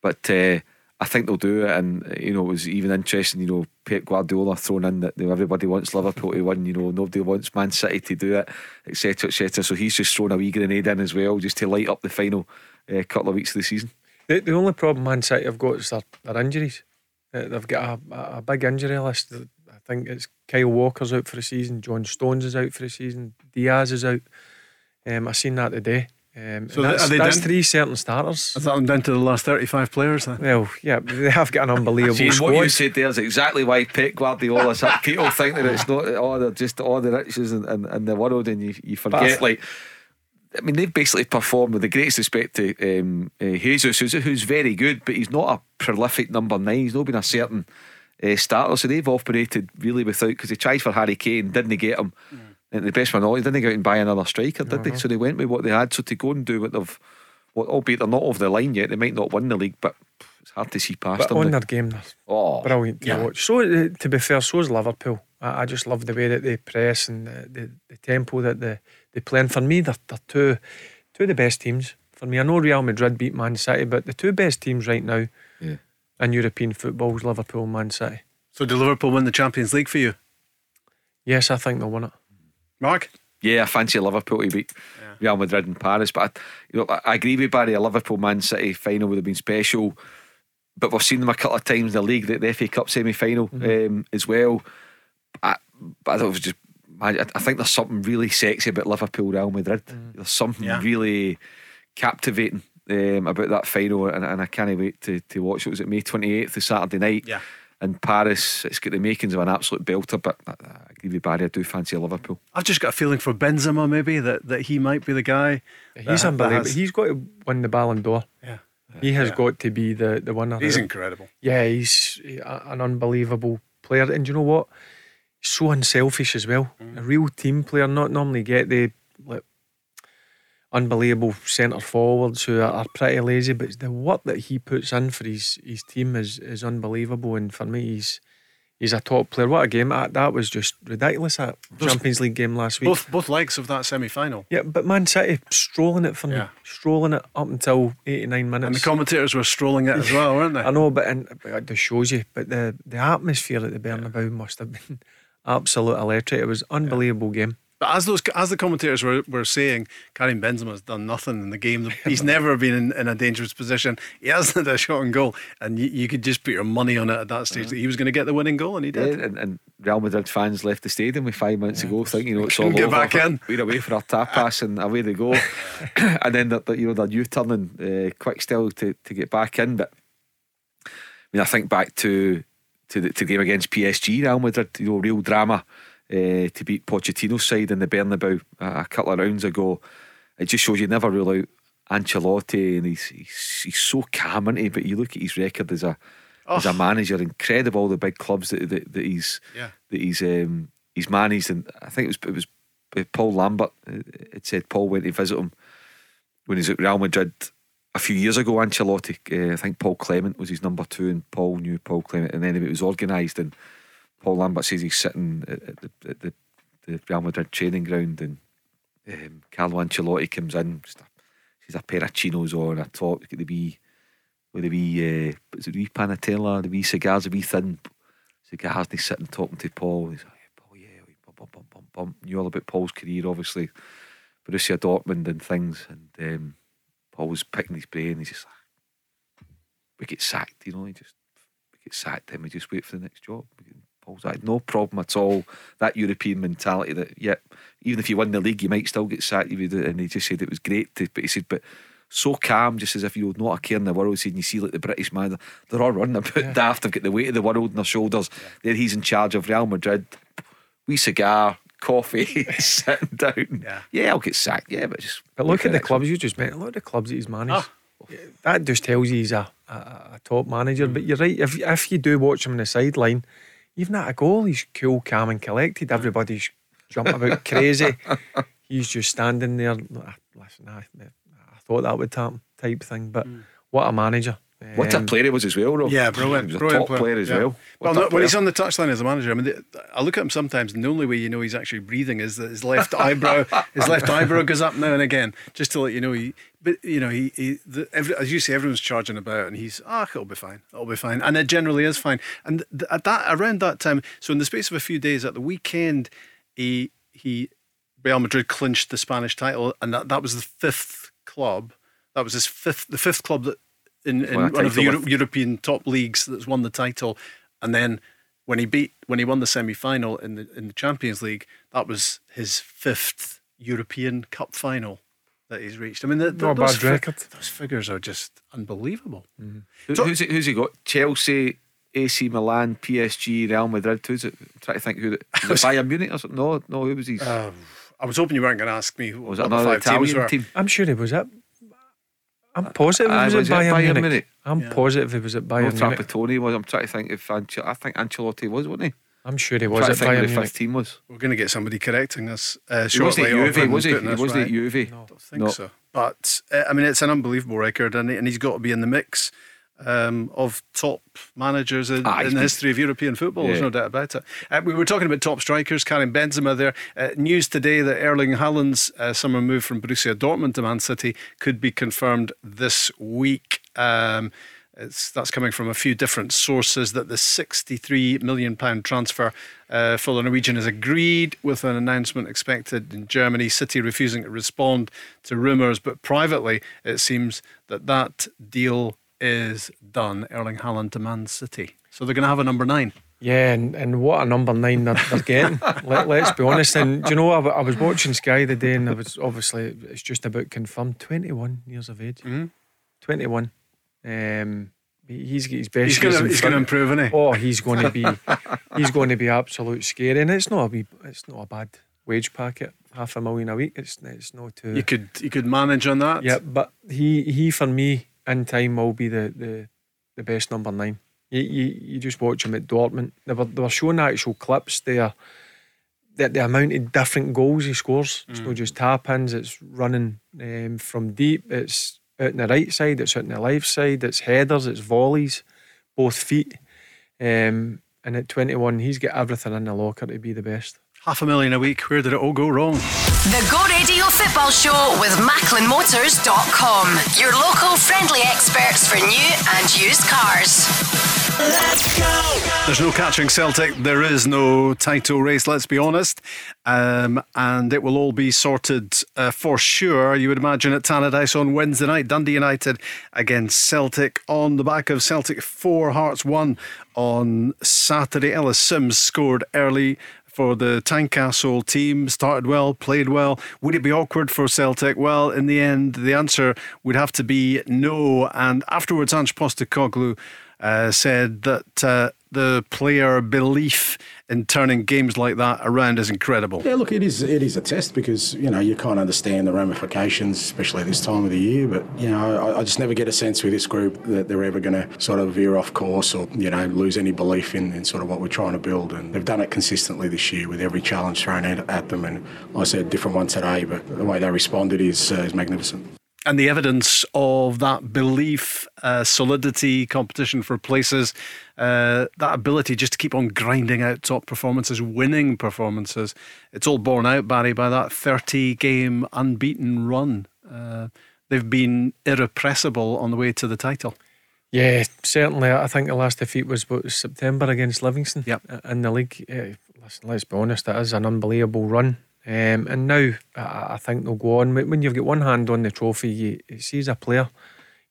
but. Uh, I think they'll do it, and uh, you know it was even interesting. You know, Pep Guardiola thrown in that you know, everybody wants Liverpool to win. You know, nobody wants Man City to do it, etc., etc. So he's just thrown a wee grenade in as well, just to light up the final uh, couple of weeks of the season. The, the only problem Man City have got is their, their injuries. Uh, They've got a, a, big injury list. I think it's Kyle Walker's out for the season, John Stones is out for the season, Dias is out. Um, I seen that today. Um, So that's, are they that's down- three certain starters. I thought I'm down to the last 35 players then. Well, yeah, they have got an unbelievable See, squad. what you said there is exactly why Pep Guardiola. people think that it's not oh they're just all the riches in, in, in the world, and you you But I forget th- like. I mean, they've basically performed with the greatest respect to um, uh, Jesus, who's, who's very good, but he's not a prolific number nine. He's not been a certain uh, starter, so they've operated really without because they tried for Harry Kane, didn't he get him. And the best one, all, they didn't go out and buy another striker, did they? So they went with what they had. So to go and do what they've, what, albeit they're not over the line yet, they might not win the league, but it's hard to see past but them. on now. their game, they're oh, brilliant to yeah. watch. So, uh, to be fair, so is Liverpool. I, I just love the way that they press and the, the, the tempo that they, they play. And for me, they're, they're two, two of the best teams. For me, I know Real Madrid beat Man City, but the two best teams right now Yeah. in European football is Liverpool and Man City. So did Liverpool win the Champions League for you? Yes, I think they'll win it. Mark? Yeah, I fancy Liverpool to beat Real Madrid and Paris. But I, you know, I I agree with Barry. A Liverpool Man City final would have been special. but we've seen them a couple of times in the league, the, the FA Cup semi final Mm-hmm. um, as well. I, but I thought it was just. I, I think there's something really sexy about Liverpool Real Madrid. Mm. There's something Yeah. really captivating um, about that final, and, and I can't wait to, to watch it. Was it May 28th, the Saturday night? Yeah. In Paris, it's got the makings of an absolute belter, but I, I agree with Barry, I do fancy Liverpool. I've just got a feeling for Benzema, maybe that, that he might be the guy. He's that- that unbelievable. has- He's got to win the Ballon d'Or. Yeah. He has Yeah. got to be the, the winner. He's incredible. Yeah, he's an unbelievable player. And do you know what? So unselfish as well. Mm. A real team player. Not normally get the like, unbelievable centre forwards who are, are pretty lazy, but the work that he puts in for his, his team is, is unbelievable. And for me, he's he's a top player. What a game! That, that was just ridiculous. That Champions League game last week. Both both legs of that semi final. Yeah, but Man City strolling it for me, Yeah. strolling it up until eighty nine minutes. And the commentators were strolling it as well, weren't they? I know, but and but it just shows you. But the the atmosphere at the Bernabeu must have been absolute electric. It was unbelievable game. But as those as the commentators were, were saying, Karim Benzema's done nothing in the game. He's never been in, in a dangerous position. He hasn't had a shot on goal, and you, you could just put your money on it at that stage that he was going to get the winning goal, and he did. Yeah, and, and Real Madrid fans left the stadium with five minutes to go, thinking, you know, it's all get over. back in. We're away for our tapas, and away they go. and then the, the, you know they're U-turning uh, quick still to, to get back in. But I mean, I think back to to the, to the game against PSG, Real Madrid, you know, real drama to beat Pochettino's side in the Bernabeu a, a couple of rounds ago. It just shows you never rule out Ancelotti, and he's he's, he's so calm, isn't he? But you look at his record as a as a manager, incredible the big clubs that that, that he's Yeah. that he's um, he's managed, and I think it was it was uh, Paul Lambert. uh, It said Paul went to visit him when he was at Real Madrid a few years ago. Ancelotti, uh, I think Paul Clement was his number two, and Paul knew Paul Clement, and then it was organised, and Paul Lambert says he's sitting at, at the, at the the Real Madrid training ground, and um, Carlo Ancelotti comes in. He's a pair of chinos on, a top, the wee, with the wee, uh, is it the wee panatella, the wee cigars, the wee thin cigars, and he's sitting talking to Paul. He's like, "Yeah, Paul, yeah, we bum, bum, bum, bum, bum. Knew all about Paul's career, obviously, Borussia Dortmund and things, and um, Paul was picking his brain. He's just like, we get sacked, you know, he just, we get sacked, then we just wait for the next job. We get- Oh, Paul's like, no problem at all. That European mentality that, yeah, even if you win the league, you might still get sacked. if you do it. And he just said it was great. To, but he said, but so calm, just as if you would not a care in the world. Saying you see like the British man, they're all running about daft. They've got the weight of the world on their shoulders. There he's in charge of Real Madrid. We cigar, coffee, sitting down. Yeah. yeah, I'll get sacked. Yeah, but just. But look at the one. clubs you just met. Look at the clubs that he's managed. Ah. That just tells you he's a, a, a top manager. But you're right. If if you do watch him on the sideline, even at a goal, he's cool, calm, and collected. Everybody's jumping about crazy. He's just standing there. "Ah, Listen, I, I thought that would happen, type thing. But what a manager! What a Um, player he was as well, Rob. Yeah, He brilliant. was a top player, as yeah. well. Well, What no, when he's on the touchline as a manager, I mean, I look at him sometimes, and the only way you know he's actually breathing is that his left eyebrow, his left eyebrow goes up now and again, just to let you know he. But you know, he, he the, every, as you say, everyone's charging about, and he's ah, it'll be fine, it'll be fine, and it generally is fine. And th- at that around that time, so in the space of a few days, at the weekend, he he Real Madrid clinched the Spanish title, and that, that was the fifth club. That was his fifth, the fifth club that in, in one of the Euro- with- European top leagues that's won the title, and then when he beat when he won the semi final in the in the Champions League, that was his fifth European Cup final that he's reached. I mean, the, the, Not a those, bad record. those figures are just unbelievable. Who- So- who's, he, who's he got? Chelsea, AC Milan, PSG, Real Madrid. Who's it? I'm trying to think who. the- Was it Bayern Munich or something? No, no. Who was he? Uh, I was hoping you weren't going to ask me who was it another five teams Italian were. team? I'm sure he was at. I'm positive Aye, he was, was at it Bayern, Bayern Munich. Munich? I'm positive he was at No, Bayern Munich. Trapattoni was. I'm trying to think if Ance- I think Ancelotti was, wasn't he? I'm sure he I'm was trying at to think who Bayern the Munich. fifth team was. We're going to get somebody correcting us uh, He wasn't shortly. at Juve, was he? putting He us wasn't at right. Juve. I don't think No. so. But uh, I mean, it's an unbelievable record, and, he- and he's got to be in the mix um, of top managers in, Ah, in the history of European football. There's no doubt about it. Uh, we were talking about top strikers, Karim Benzema there. Uh, news today that Erling Haaland's uh, summer move from Borussia Dortmund to Man City could be confirmed this week. Um, it's, that's coming from a few different sources that the 63 million pound transfer uh, for the Norwegian is agreed with an announcement expected in Germany. City refusing to respond to rumours, but privately it seems that that deal is done. Erling Haaland to Man City. So they're going to have a number nine. Yeah, and, and what a number nine they're, they're getting. Let, us be honest. And do you know, I, I, was watching Sky the day, and I was obviously it's just about confirmed. Twenty one years of age. Mm-hmm. Twenty one. Um, he's got his best. He's going to he's going to improve, isn't he? Oh, he's going to be he's going to be absolute scary, and it's not a wee, it's not a bad wage packet. Half a million a week. It's it's not too. You could you could manage on that. Yeah, but he he for me in time will be the the, the best number nine. You, you, you just watch him at Dortmund. They were, they were showing actual clips there. That the amount of different goals he scores. It's mm. not just tap ins, it's running um, from deep, it's out on the right side, it's out on the left side, it's headers, it's volleys, both feet. Um, and at 21, he's got everything in the locker to be the best. Half a million a week. Where did it all go wrong? The Go Radio Football Show with MacklinMotors.com. Your local friendly experts for new and used cars. Let's go. There's no catching Celtic. There is no title race, let's be honest. Um, and it will all be sorted uh, for sure, you would imagine, at Tannadice on Wednesday night. Dundee United against Celtic on the back of Celtic 4 Hearts 1 on Saturday. Ellis Simms scored early for the Tynecastle team. Started well, played well. Would it be awkward for Celtic? Well, in the end, the answer would have to be no. And afterwards, Ange Postecoglou uh, said that uh, the player belief in turning games like that around is incredible. Yeah, look, it is it is a test because you know you can't understand the ramifications, especially at this time of the year. But you know, I, I just never get a sense with this group that they're ever going to sort of veer off course or you know lose any belief in, in sort of what we're trying to build. And they've done it consistently this year with every challenge thrown at, at them. And I said, different one today, but the way they responded is uh, is magnificent and the evidence of that belief, uh, solidity, competition for places, uh, that ability just to keep on grinding out top performances, winning performances. It's all borne out, Barry, by that 30 game unbeaten run. Uh, they've been irrepressible on the way to the title. Yeah, certainly. I think the last defeat was what, September against Livingston yep. in the league. Yeah, listen, let's be honest, that is an unbelievable run. Um, and now I, I, think they'll go on. When you've got one hand on the trophy, you, you see as a player,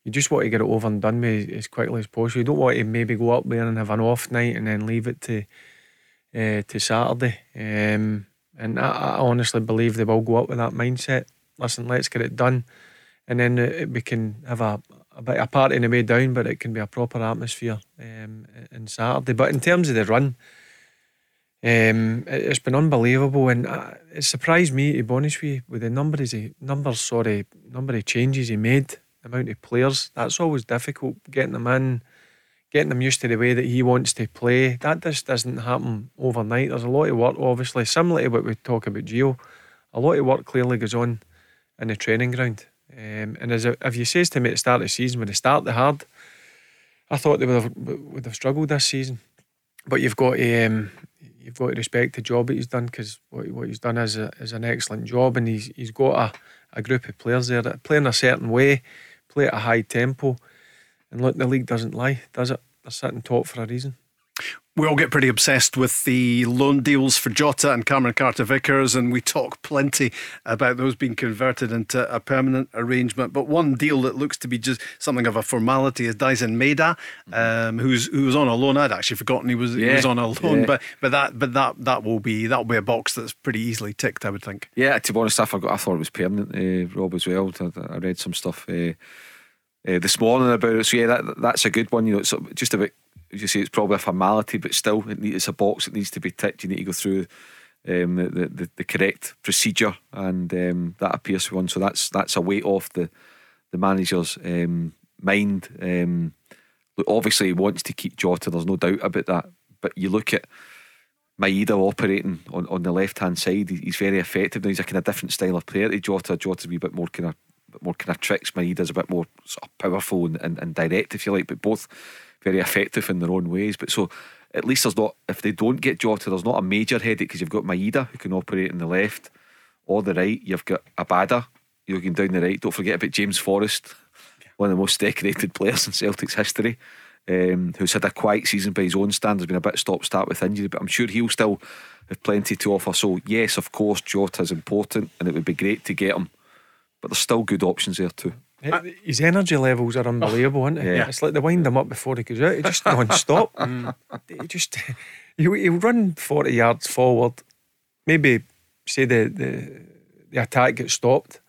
you just want to get it over and done with as quickly as possible. You don't want to maybe go up there and have an off night and then leave it to uh, to Saturday. Um, and I, I, honestly believe they will go up with that mindset. Listen, let's get it done, and then uh, we can have a a bit a party in the way down, but it can be a proper atmosphere um, in Saturday. But in terms of the run. Um, it's been unbelievable, and uh, it surprised me to be honest with you with the numbers, he, numbers, sorry, number of changes he made, the amount of players. That's always difficult getting them in, getting them used to the way that he wants to play. That just doesn't happen overnight. There's a lot of work, obviously, similar to what we talk about Gio. A lot of work clearly goes on in the training ground. Um, and as if you says to me at the start of the season when they start the hard, I thought they would have would have struggled this season. But you've got um, you've got to respect the job that he's done because what, what he's done is, a, is an excellent job and he's he's got a, a group of players there that play in a certain way, play at a high tempo. And look, the league doesn't lie, does it? They're sitting top for a reason we all get pretty obsessed with the loan deals for Jota and Cameron Carter Vickers, and we talk plenty about those being converted into a permanent arrangement. But one deal that looks to be just something of a formality is Daizen Maeda, um, who's who was on a loan. I'd actually forgotten he was yeah, he was on a loan, yeah. but but that but that that will be that will be a box that's pretty easily ticked, I would think. Yeah, to be honest, I forgot. I thought it was permanent, uh, Rob, as well. I, I read some stuff. Uh, uh, this morning about it. So yeah, that that's a good one. You know, it's just about as you say, it's probably a formality, but still, it needs, it's a box that needs to be ticked. You need to go through um, the, the, the correct procedure, and um, that appears to one. So that's that's a weight off the the manager's um, mind. Um, look, obviously, he wants to keep Jota. There's no doubt about that. But you look at Maeda operating on, on the left hand side. He's very effective. Now he's a kind of different style of player to Jota. Jota's a wee bit more kind of bit more kind of tricks. Maeda's a bit more sort of powerful and, and, and direct, if you like. But both very effective in their own ways. But so at least there's not, if they don't get Jota, there's not a major headache because you've got Maeda who can operate in the left or the right. You've got Abada, you can down the right. Don't forget about James Forrest, one of the most decorated players in Celtic's history. Um, who's had a quiet season by his own standards, been a bit stop start with injury, but I'm sure he'll still have plenty to offer. So, yes, of course, Jota is important and it would be great to get him, but there's still good options there too. Eh, his energy levels are unbelievable, aren't they? Yeah. It's like they wind him up before he goes out. He just non-stop. Mm. He just he'll, he'll run forty yards forward, maybe say the the, the attack gets stopped,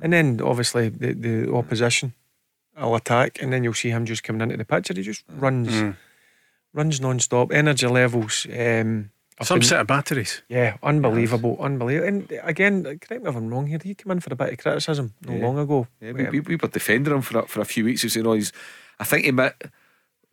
and then obviously the, the opposition will attack, and then you'll see him just coming into the picture. He just mm. runs, mm. runs non-stop. Energy levels. Um, up Some in- set of batteries. yeah, unbelievable, unbelievable. And again, correct me if I'm wrong here. He came in for a bit of criticism not long ago. Yeah, we, Um, we, we were defending him for a, for a few weeks. You know, he's. I think he met.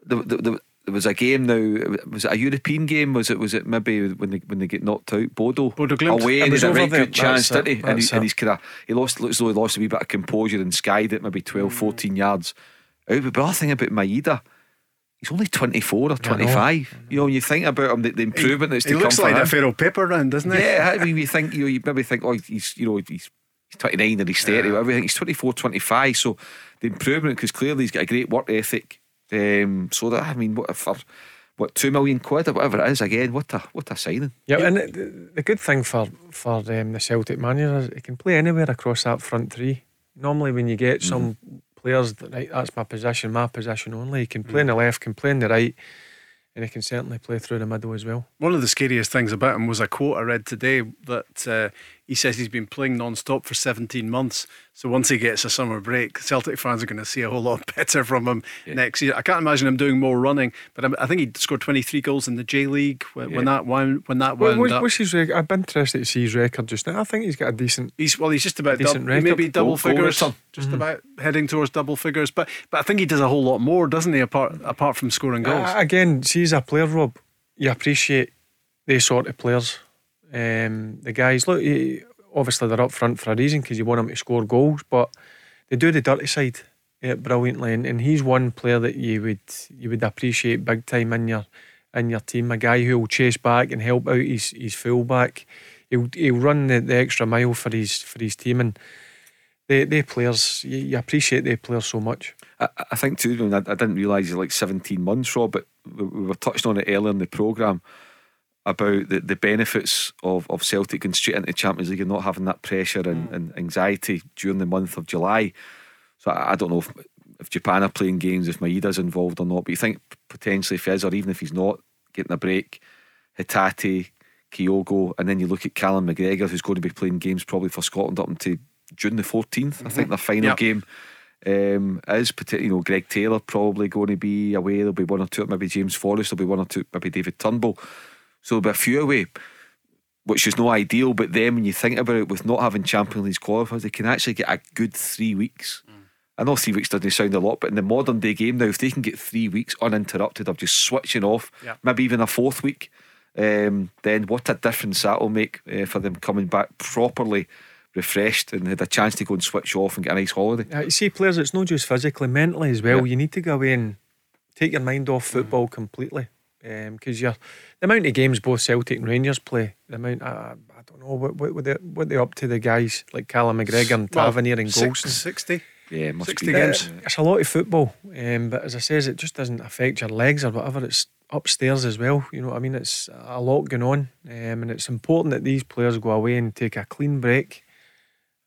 The, the, the, there was a game now. Was it a European game? Was it? Was it maybe when they when they get knocked out? Bodo. Bodo Glimt. away, and had a there. good chance, didn't he? And, he, and he's kind of he lost looks though he lost a wee bit of composure and skied it maybe 12, 14 yards. out. But the other thing about Maeda. He's only 24 or 25. You know, when you think about him, the, the improvement that's He to looks come like for a him. Pharaoh paper round, doesn't he? Yeah, I mean, you think you, know, you maybe think, oh, he's you know he's, he's 29 and he's 30, whatever. I think he's 24, 25. So the improvement because clearly he's got a great work ethic. Um, so that I mean, what for what two million quid or whatever it is again? What a what a signing. yeah, and the, the good thing for for um, the Celtic manager is he can play anywhere across that front three. Normally, when you get some players that right, that's my position, my position only. He can play in the left, can play in the right, and he can certainly play through the middle as well. One of the scariest things about him was a quote I read today that uh, he says he's been playing non-stop for 17 months. So once he gets a summer break, Celtic fans are going to see a whole lot better from him next year. I can't imagine him doing more running, but I, I think he scored 23 goals in the J League when, when that wound, when that What, wound what, up. what's his rec- I've been interested to see his record just now. I think he's got a decent. He's well, he's just about Decent dou- maybe double Goal- goal figures, return. just about heading towards double figures. But but I think he does a whole lot more, doesn't he? Apart apart from scoring goals. Uh, again, see, as a player, Rob, you appreciate these sort of players. Um, the guys, look, you, obviously they're up front for a reason because you want them to score goals, but they do the dirty side yeah, brilliantly. And, and he's one player that you would you would appreciate big time in your in your team. A guy who will chase back and help out his his fullback. He'll he'll run the, the extra mile for his for his team and. They, they players, you, you appreciate the players so much. I, I think too. I, I, didn't realise he's like 17 months, Rob, but we, we were touched on it earlier in the programme about the, the benefits of, of Celtic going straight into the Champions League and not having that pressure and, and anxiety during the month of July. So I, I don't know if, if Japan are playing games, if Maeda's involved or not, but you think potentially if he is, or even if he's not, getting a break, Hatate, Kyogo, and then you look at Callum McGregor, who's going to be playing games probably for Scotland up until June the 14th, I think their final Yep. game um, is you know Greg Taylor probably going to be away. There'll be one or two, maybe James Forrest. There'll be one or two, maybe David Turnbull. So there'll be a few away, which is no ideal. But then when you think about it, with not having Champions League qualifiers, they can actually get a good three weeks. I know three weeks doesn't sound a lot, but in the modern day game now, if they can get three weeks uninterrupted of just switching off, Yeah. maybe even a fourth week, um, then what a difference that will make uh, for them coming back properly refreshed and had a chance to go and switch off and get a nice holiday. Uh, you see, players, it's not just physically, mentally as well. You need to go away and take your mind off football completely. Because you're the amount of games both Celtic and Rangers play, the amount I, I don't know what what what they what they up to the guys like Callum McGregor and Well, Tavernier and six- Goldson. 60. Yeah, must 60 be. games. Uh, It's a lot of football, um, but as I says, it just doesn't affect your legs or whatever. It's upstairs as well. You know what I mean? It's a lot going on, um, and it's important that these players go away and take a clean break.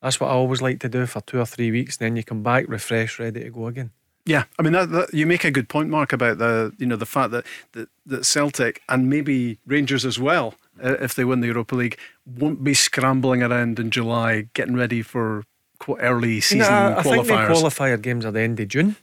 That's what I always like to do for two or three weeks. And Then you come back refreshed, ready to go again. Yeah, I mean that, that, you make a good point, Mark, about the you know the fact that that, that Celtic and maybe Rangers as well, uh, if they win the Europa League, won't be scrambling around in July getting ready for qu- early season Nah, I think the qualifier games are the end of June.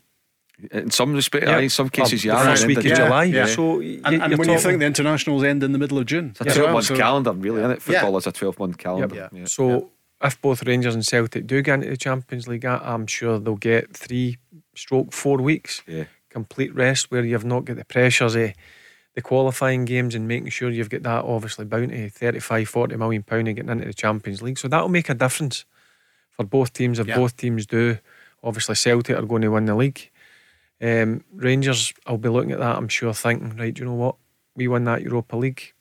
In some respect, Yeah. in some cases, Or you the are. first and week then of the- July. yeah. So and and when you think the internationals end in the middle of June, It's a as 12 well, month so- calendar, really, isn't it? Yeah. Football is a 12 month calendar. Yeah. Yeah. So if both Rangers and Celtic do get into the Champions League, I'm sure they'll get three stroke four weeks Yeah. complete rest where you've not got the pressures of the qualifying games and making sure you've got that obviously bounty 35 40 million pound of getting into the Champions League so that'll make a difference for both teams if Yeah. both teams do obviously Celtic are going to win the league um, Rangers I'll be looking at that I'm sure thinking right you know what we win that Europa League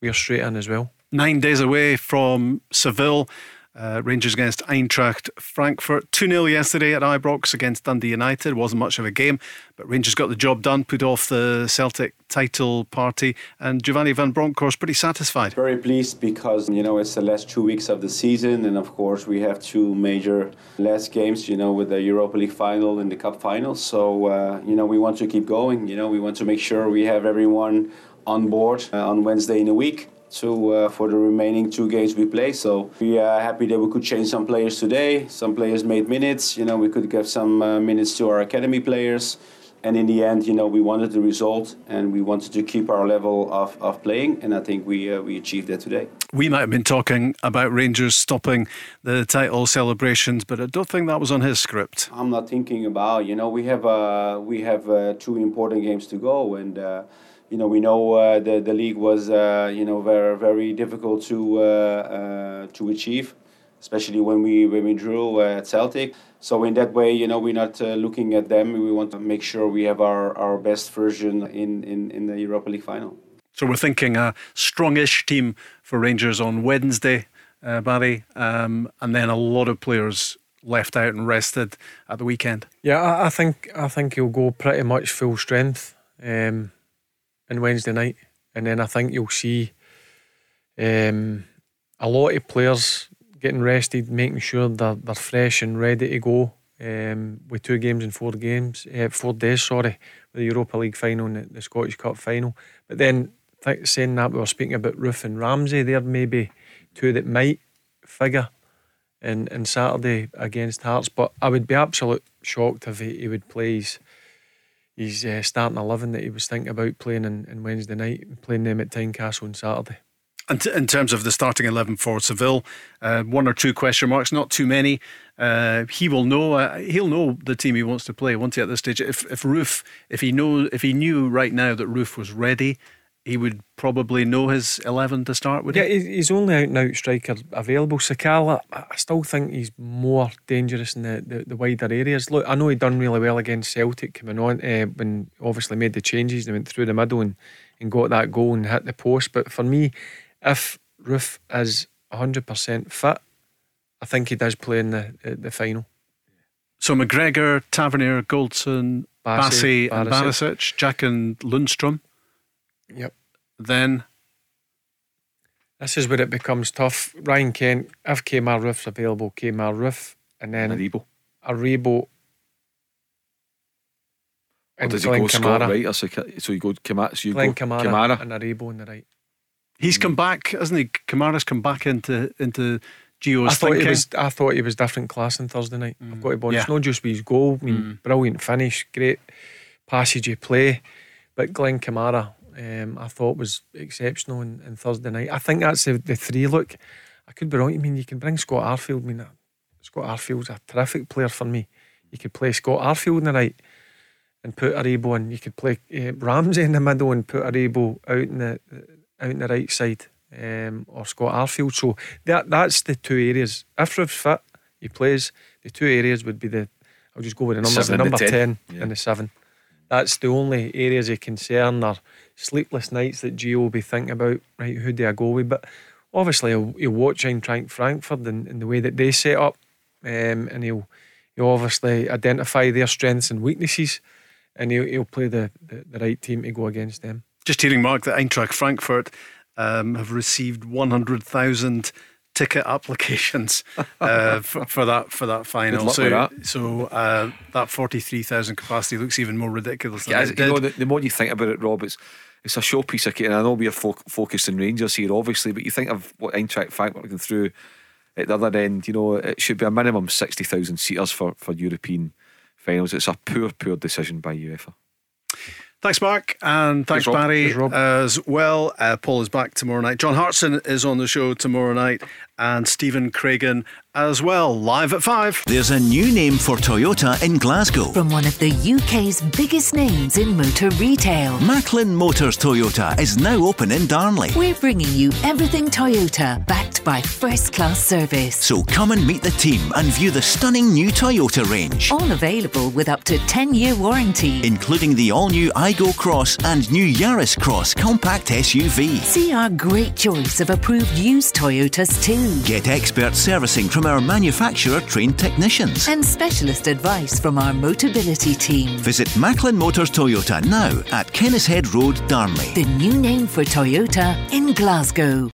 we're straight in as well nine days away from Seville. Uh, Rangers against Eintracht Frankfurt. 2 0 yesterday at Ibrox against Dundee United. Wasn't much of a game, but Rangers got the job done, put off the Celtic title party. And Giovanni Van Bronckhorst pretty satisfied. Very pleased because, you know, it's the last two weeks of the season. And of course, we have two major last games, you know, with the Europa League final and the Cup final. So, uh, you know, we want to keep going. You know, we want to make sure we have everyone on board uh, on Wednesday in a week to uh, for the remaining two games we play. So we are happy that we could change some players today. Some players made minutes. You know, we could give some uh, minutes to our academy players. And in the end, you know, we wanted the result and we wanted to keep our level of, of playing. And I think we uh, we achieved that today. We might have been talking about Rangers stopping the title celebrations, but I don't think that was on his script. I'm not thinking about. You know, we have uh, we have uh, two important games to go, and uh, you know, we know uh, the the league was uh, you know very very difficult to uh, uh, to achieve, especially when we when we drew at Celtic. So in that way, you know, we're not looking at them. We want to make sure we have our, our best version in, in, in the Europa League final. So we're thinking a strongish team for Rangers on Wednesday, uh, Barry, um, and then a lot of players left out and rested at the weekend. Yeah, I, I think I think he'll go pretty much full strength. Um, on Wednesday night, and then I think you'll see um, a lot of players getting rested, making sure they're they're fresh and ready to go. Um, with two games in four games, uh, four days, sorry, with the Europa League final and the, the Scottish Cup final. But then, th- saying that, we were speaking about Roofe and Ramsey. They're maybe two that might figure in, in Saturday against Hearts. But I would be absolute shocked if he, he would play his he's uh, starting 11 that he was thinking about playing in, in Wednesday night and playing them at Tynecastle on Saturday. And t- in terms of the starting 11 for Seville, uh, one or two question marks, not too many. Uh, he will know. Uh, he'll know the team he wants to play. Once he at this stage, if if Roofe, if he know, if he knew right now that Roofe was ready, he would probably know his 11 to start with. Yeah, he's only out and out striker available. Sakala, I still think he's more dangerous in the, the, the, wider areas. Look, I know he done really well against Celtic coming on uh, when obviously made the changes and went through the middle and, and got that goal and hit the post. But for me, if Roofe is 100% fit, I think he does play in the, the, the final. So McGregor, Tavernier, Goldson, Bassey, and Barisic, Jack and Lundstram. Yep. Then this is where it becomes tough. Ryan Kent, if Kemar Roofe's available, Kemar Roofe, and then Aribo. Aribo. Or does he go Scott right? Or so, so you go Kamara, so you Glenn go Kamara, Kamara and Aribo on the right. He's come back, hasn't he? Kamara's come back into into Gio's I thought thinking. He was, I thought he was different class on Thursday night. Mm. I've got to be honest. Yeah. Not just with his goal. I mean, mm. brilliant finish, great passage of play. But Glenn Kamara, um, I thought was exceptional in, in, Thursday night. I think that's the, the three. Look, I could be wrong. I mean, you can bring Scott Arfield. I mean, Scott Arfield's a terrific player for me. You could play Scott Arfield in the right and put Aribo in. You could play uh, Ramsey in the middle and put Aribo out in the out in the right side, um, or Scott Arfield. So that that's the two areas. If Roofe's fit, he plays. The two areas would be the. I'll just go with the numbers. Seven the number ten, 10 yeah. and the seven. That's the only areas of concern or sleepless nights that Gio will be thinking about. Right, who do I go with? But obviously, he'll, he'll watch Eintracht Frankfurt and, and the way that they set up, um, and he'll he'll obviously identify their strengths and weaknesses, and he'll, he'll play the, the, the right team to go against them. Just hearing Mark that Eintracht Frankfurt um, have received one hundred thousand ticket applications uh, for, for, that for that final. so that. so uh, that forty three thousand capacity looks even more ridiculous. yeah, you know, the, the, more you think about it, Rob, it's it's a showpiece of. And I know we're fo- focused on Rangers here, obviously, but you think of what Eintracht Frankfurt going through at the other end. You know, it should be a minimum sixty thousand seaters for for European finals. It's a poor, poor decision by UEFA. Thanks, Mark, and thanks, thanks Barry, as well. Uh, Paul is back tomorrow night. John Hartson is on the show tomorrow night, and Stephen Craigan as well, live at five. There's a new name for Toyota in Glasgow. From one of the UK's biggest names in motor retail. Macklin Motors Toyota is now open in Darnley. We're bringing you everything Toyota, backed by first class service. So come and meet the team and view the stunning new Toyota range. All available with up to 10 year warranty, including the all new Aygo Cross and new Yaris Cross compact SUV. See our great choice of approved used Toyotas too. Too. Get expert servicing from our manufacturer trained technicians. And specialist advice from our Motability team. Visit Macklin Motors Toyota now at Kennishead Road, Darnley. The new name for Toyota in Glasgow.